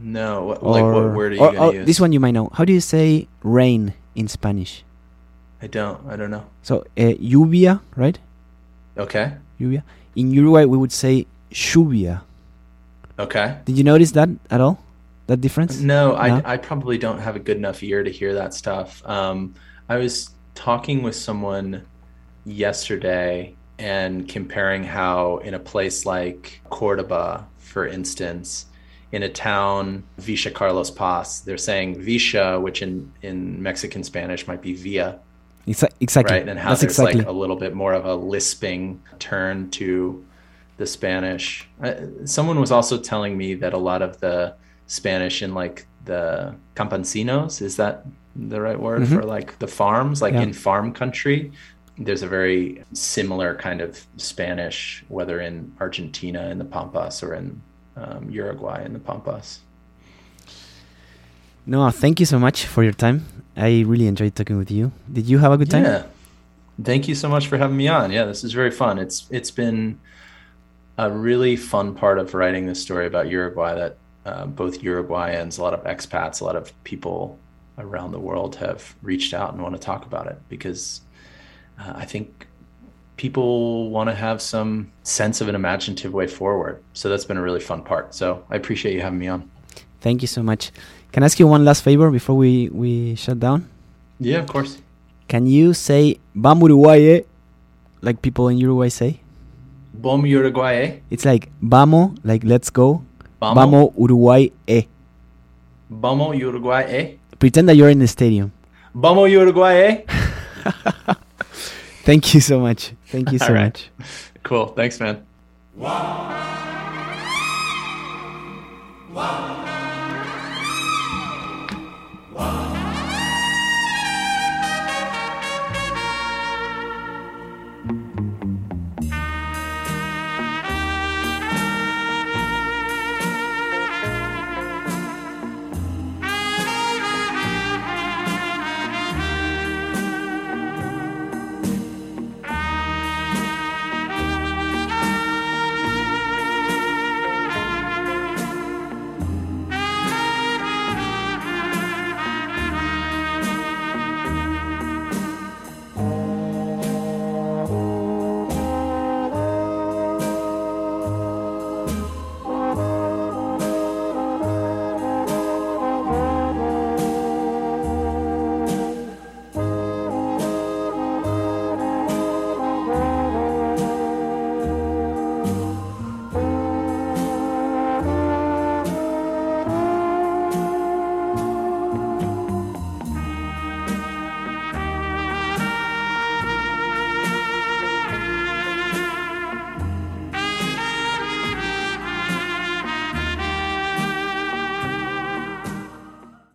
no, what, like what word are you or- gonna or use? This one you might know. How do you say rain in Spanish? I don't. I don't know. So, uh, lluvia, right? Okay. Lluvia. In Uruguay, we would say lluvia. Okay. Did you notice that at all? That difference? No, I, No? I probably don't have a good enough ear to hear that stuff. Um, I was talking with someone yesterday and comparing how in a place like Cordoba, for instance, in a town, Villa Carlos Paz, they're saying Villa, which in, in Mexican Spanish might be Villa, Exa- exactly. right? And how That's there's exactly. like a little bit more of a lisping turn to the Spanish. Uh, someone was also telling me that a lot of the Spanish in like the campesinos is that the right word Mhm. for like the farms, like Yeah. in farm country. There's a very similar kind of Spanish, whether in Argentina in the Pampas or in um, Uruguay in the Pampas. No, thank you so much for your time. I really enjoyed talking with you. Did you have a good time? Yeah. Thank you so much for having me on. Yeah, this is very fun. It's it's been a really fun part of writing this story about Uruguay that uh, both Uruguayans, a lot of expats, a lot of people around the world have reached out and want to talk about it because uh, I think people want to have some sense of an imaginative way forward. So that's been a really fun part. So I appreciate you having me on. Thank you so much. Can I ask you one last favor before we, we shut down? Yeah, of course. Can you say Bam Uruguaye eh? like people in Uruguay say? Bom Uruguay. Eh? It's like Bamo, like let's go. Bamo Uruguay. Eh. Uruguay. Eh? Pretend that you're in the stadium. Bamo Uruguay. Thank you so much. Thank you so right. much. Cool. Thanks, man. Wow. Wow.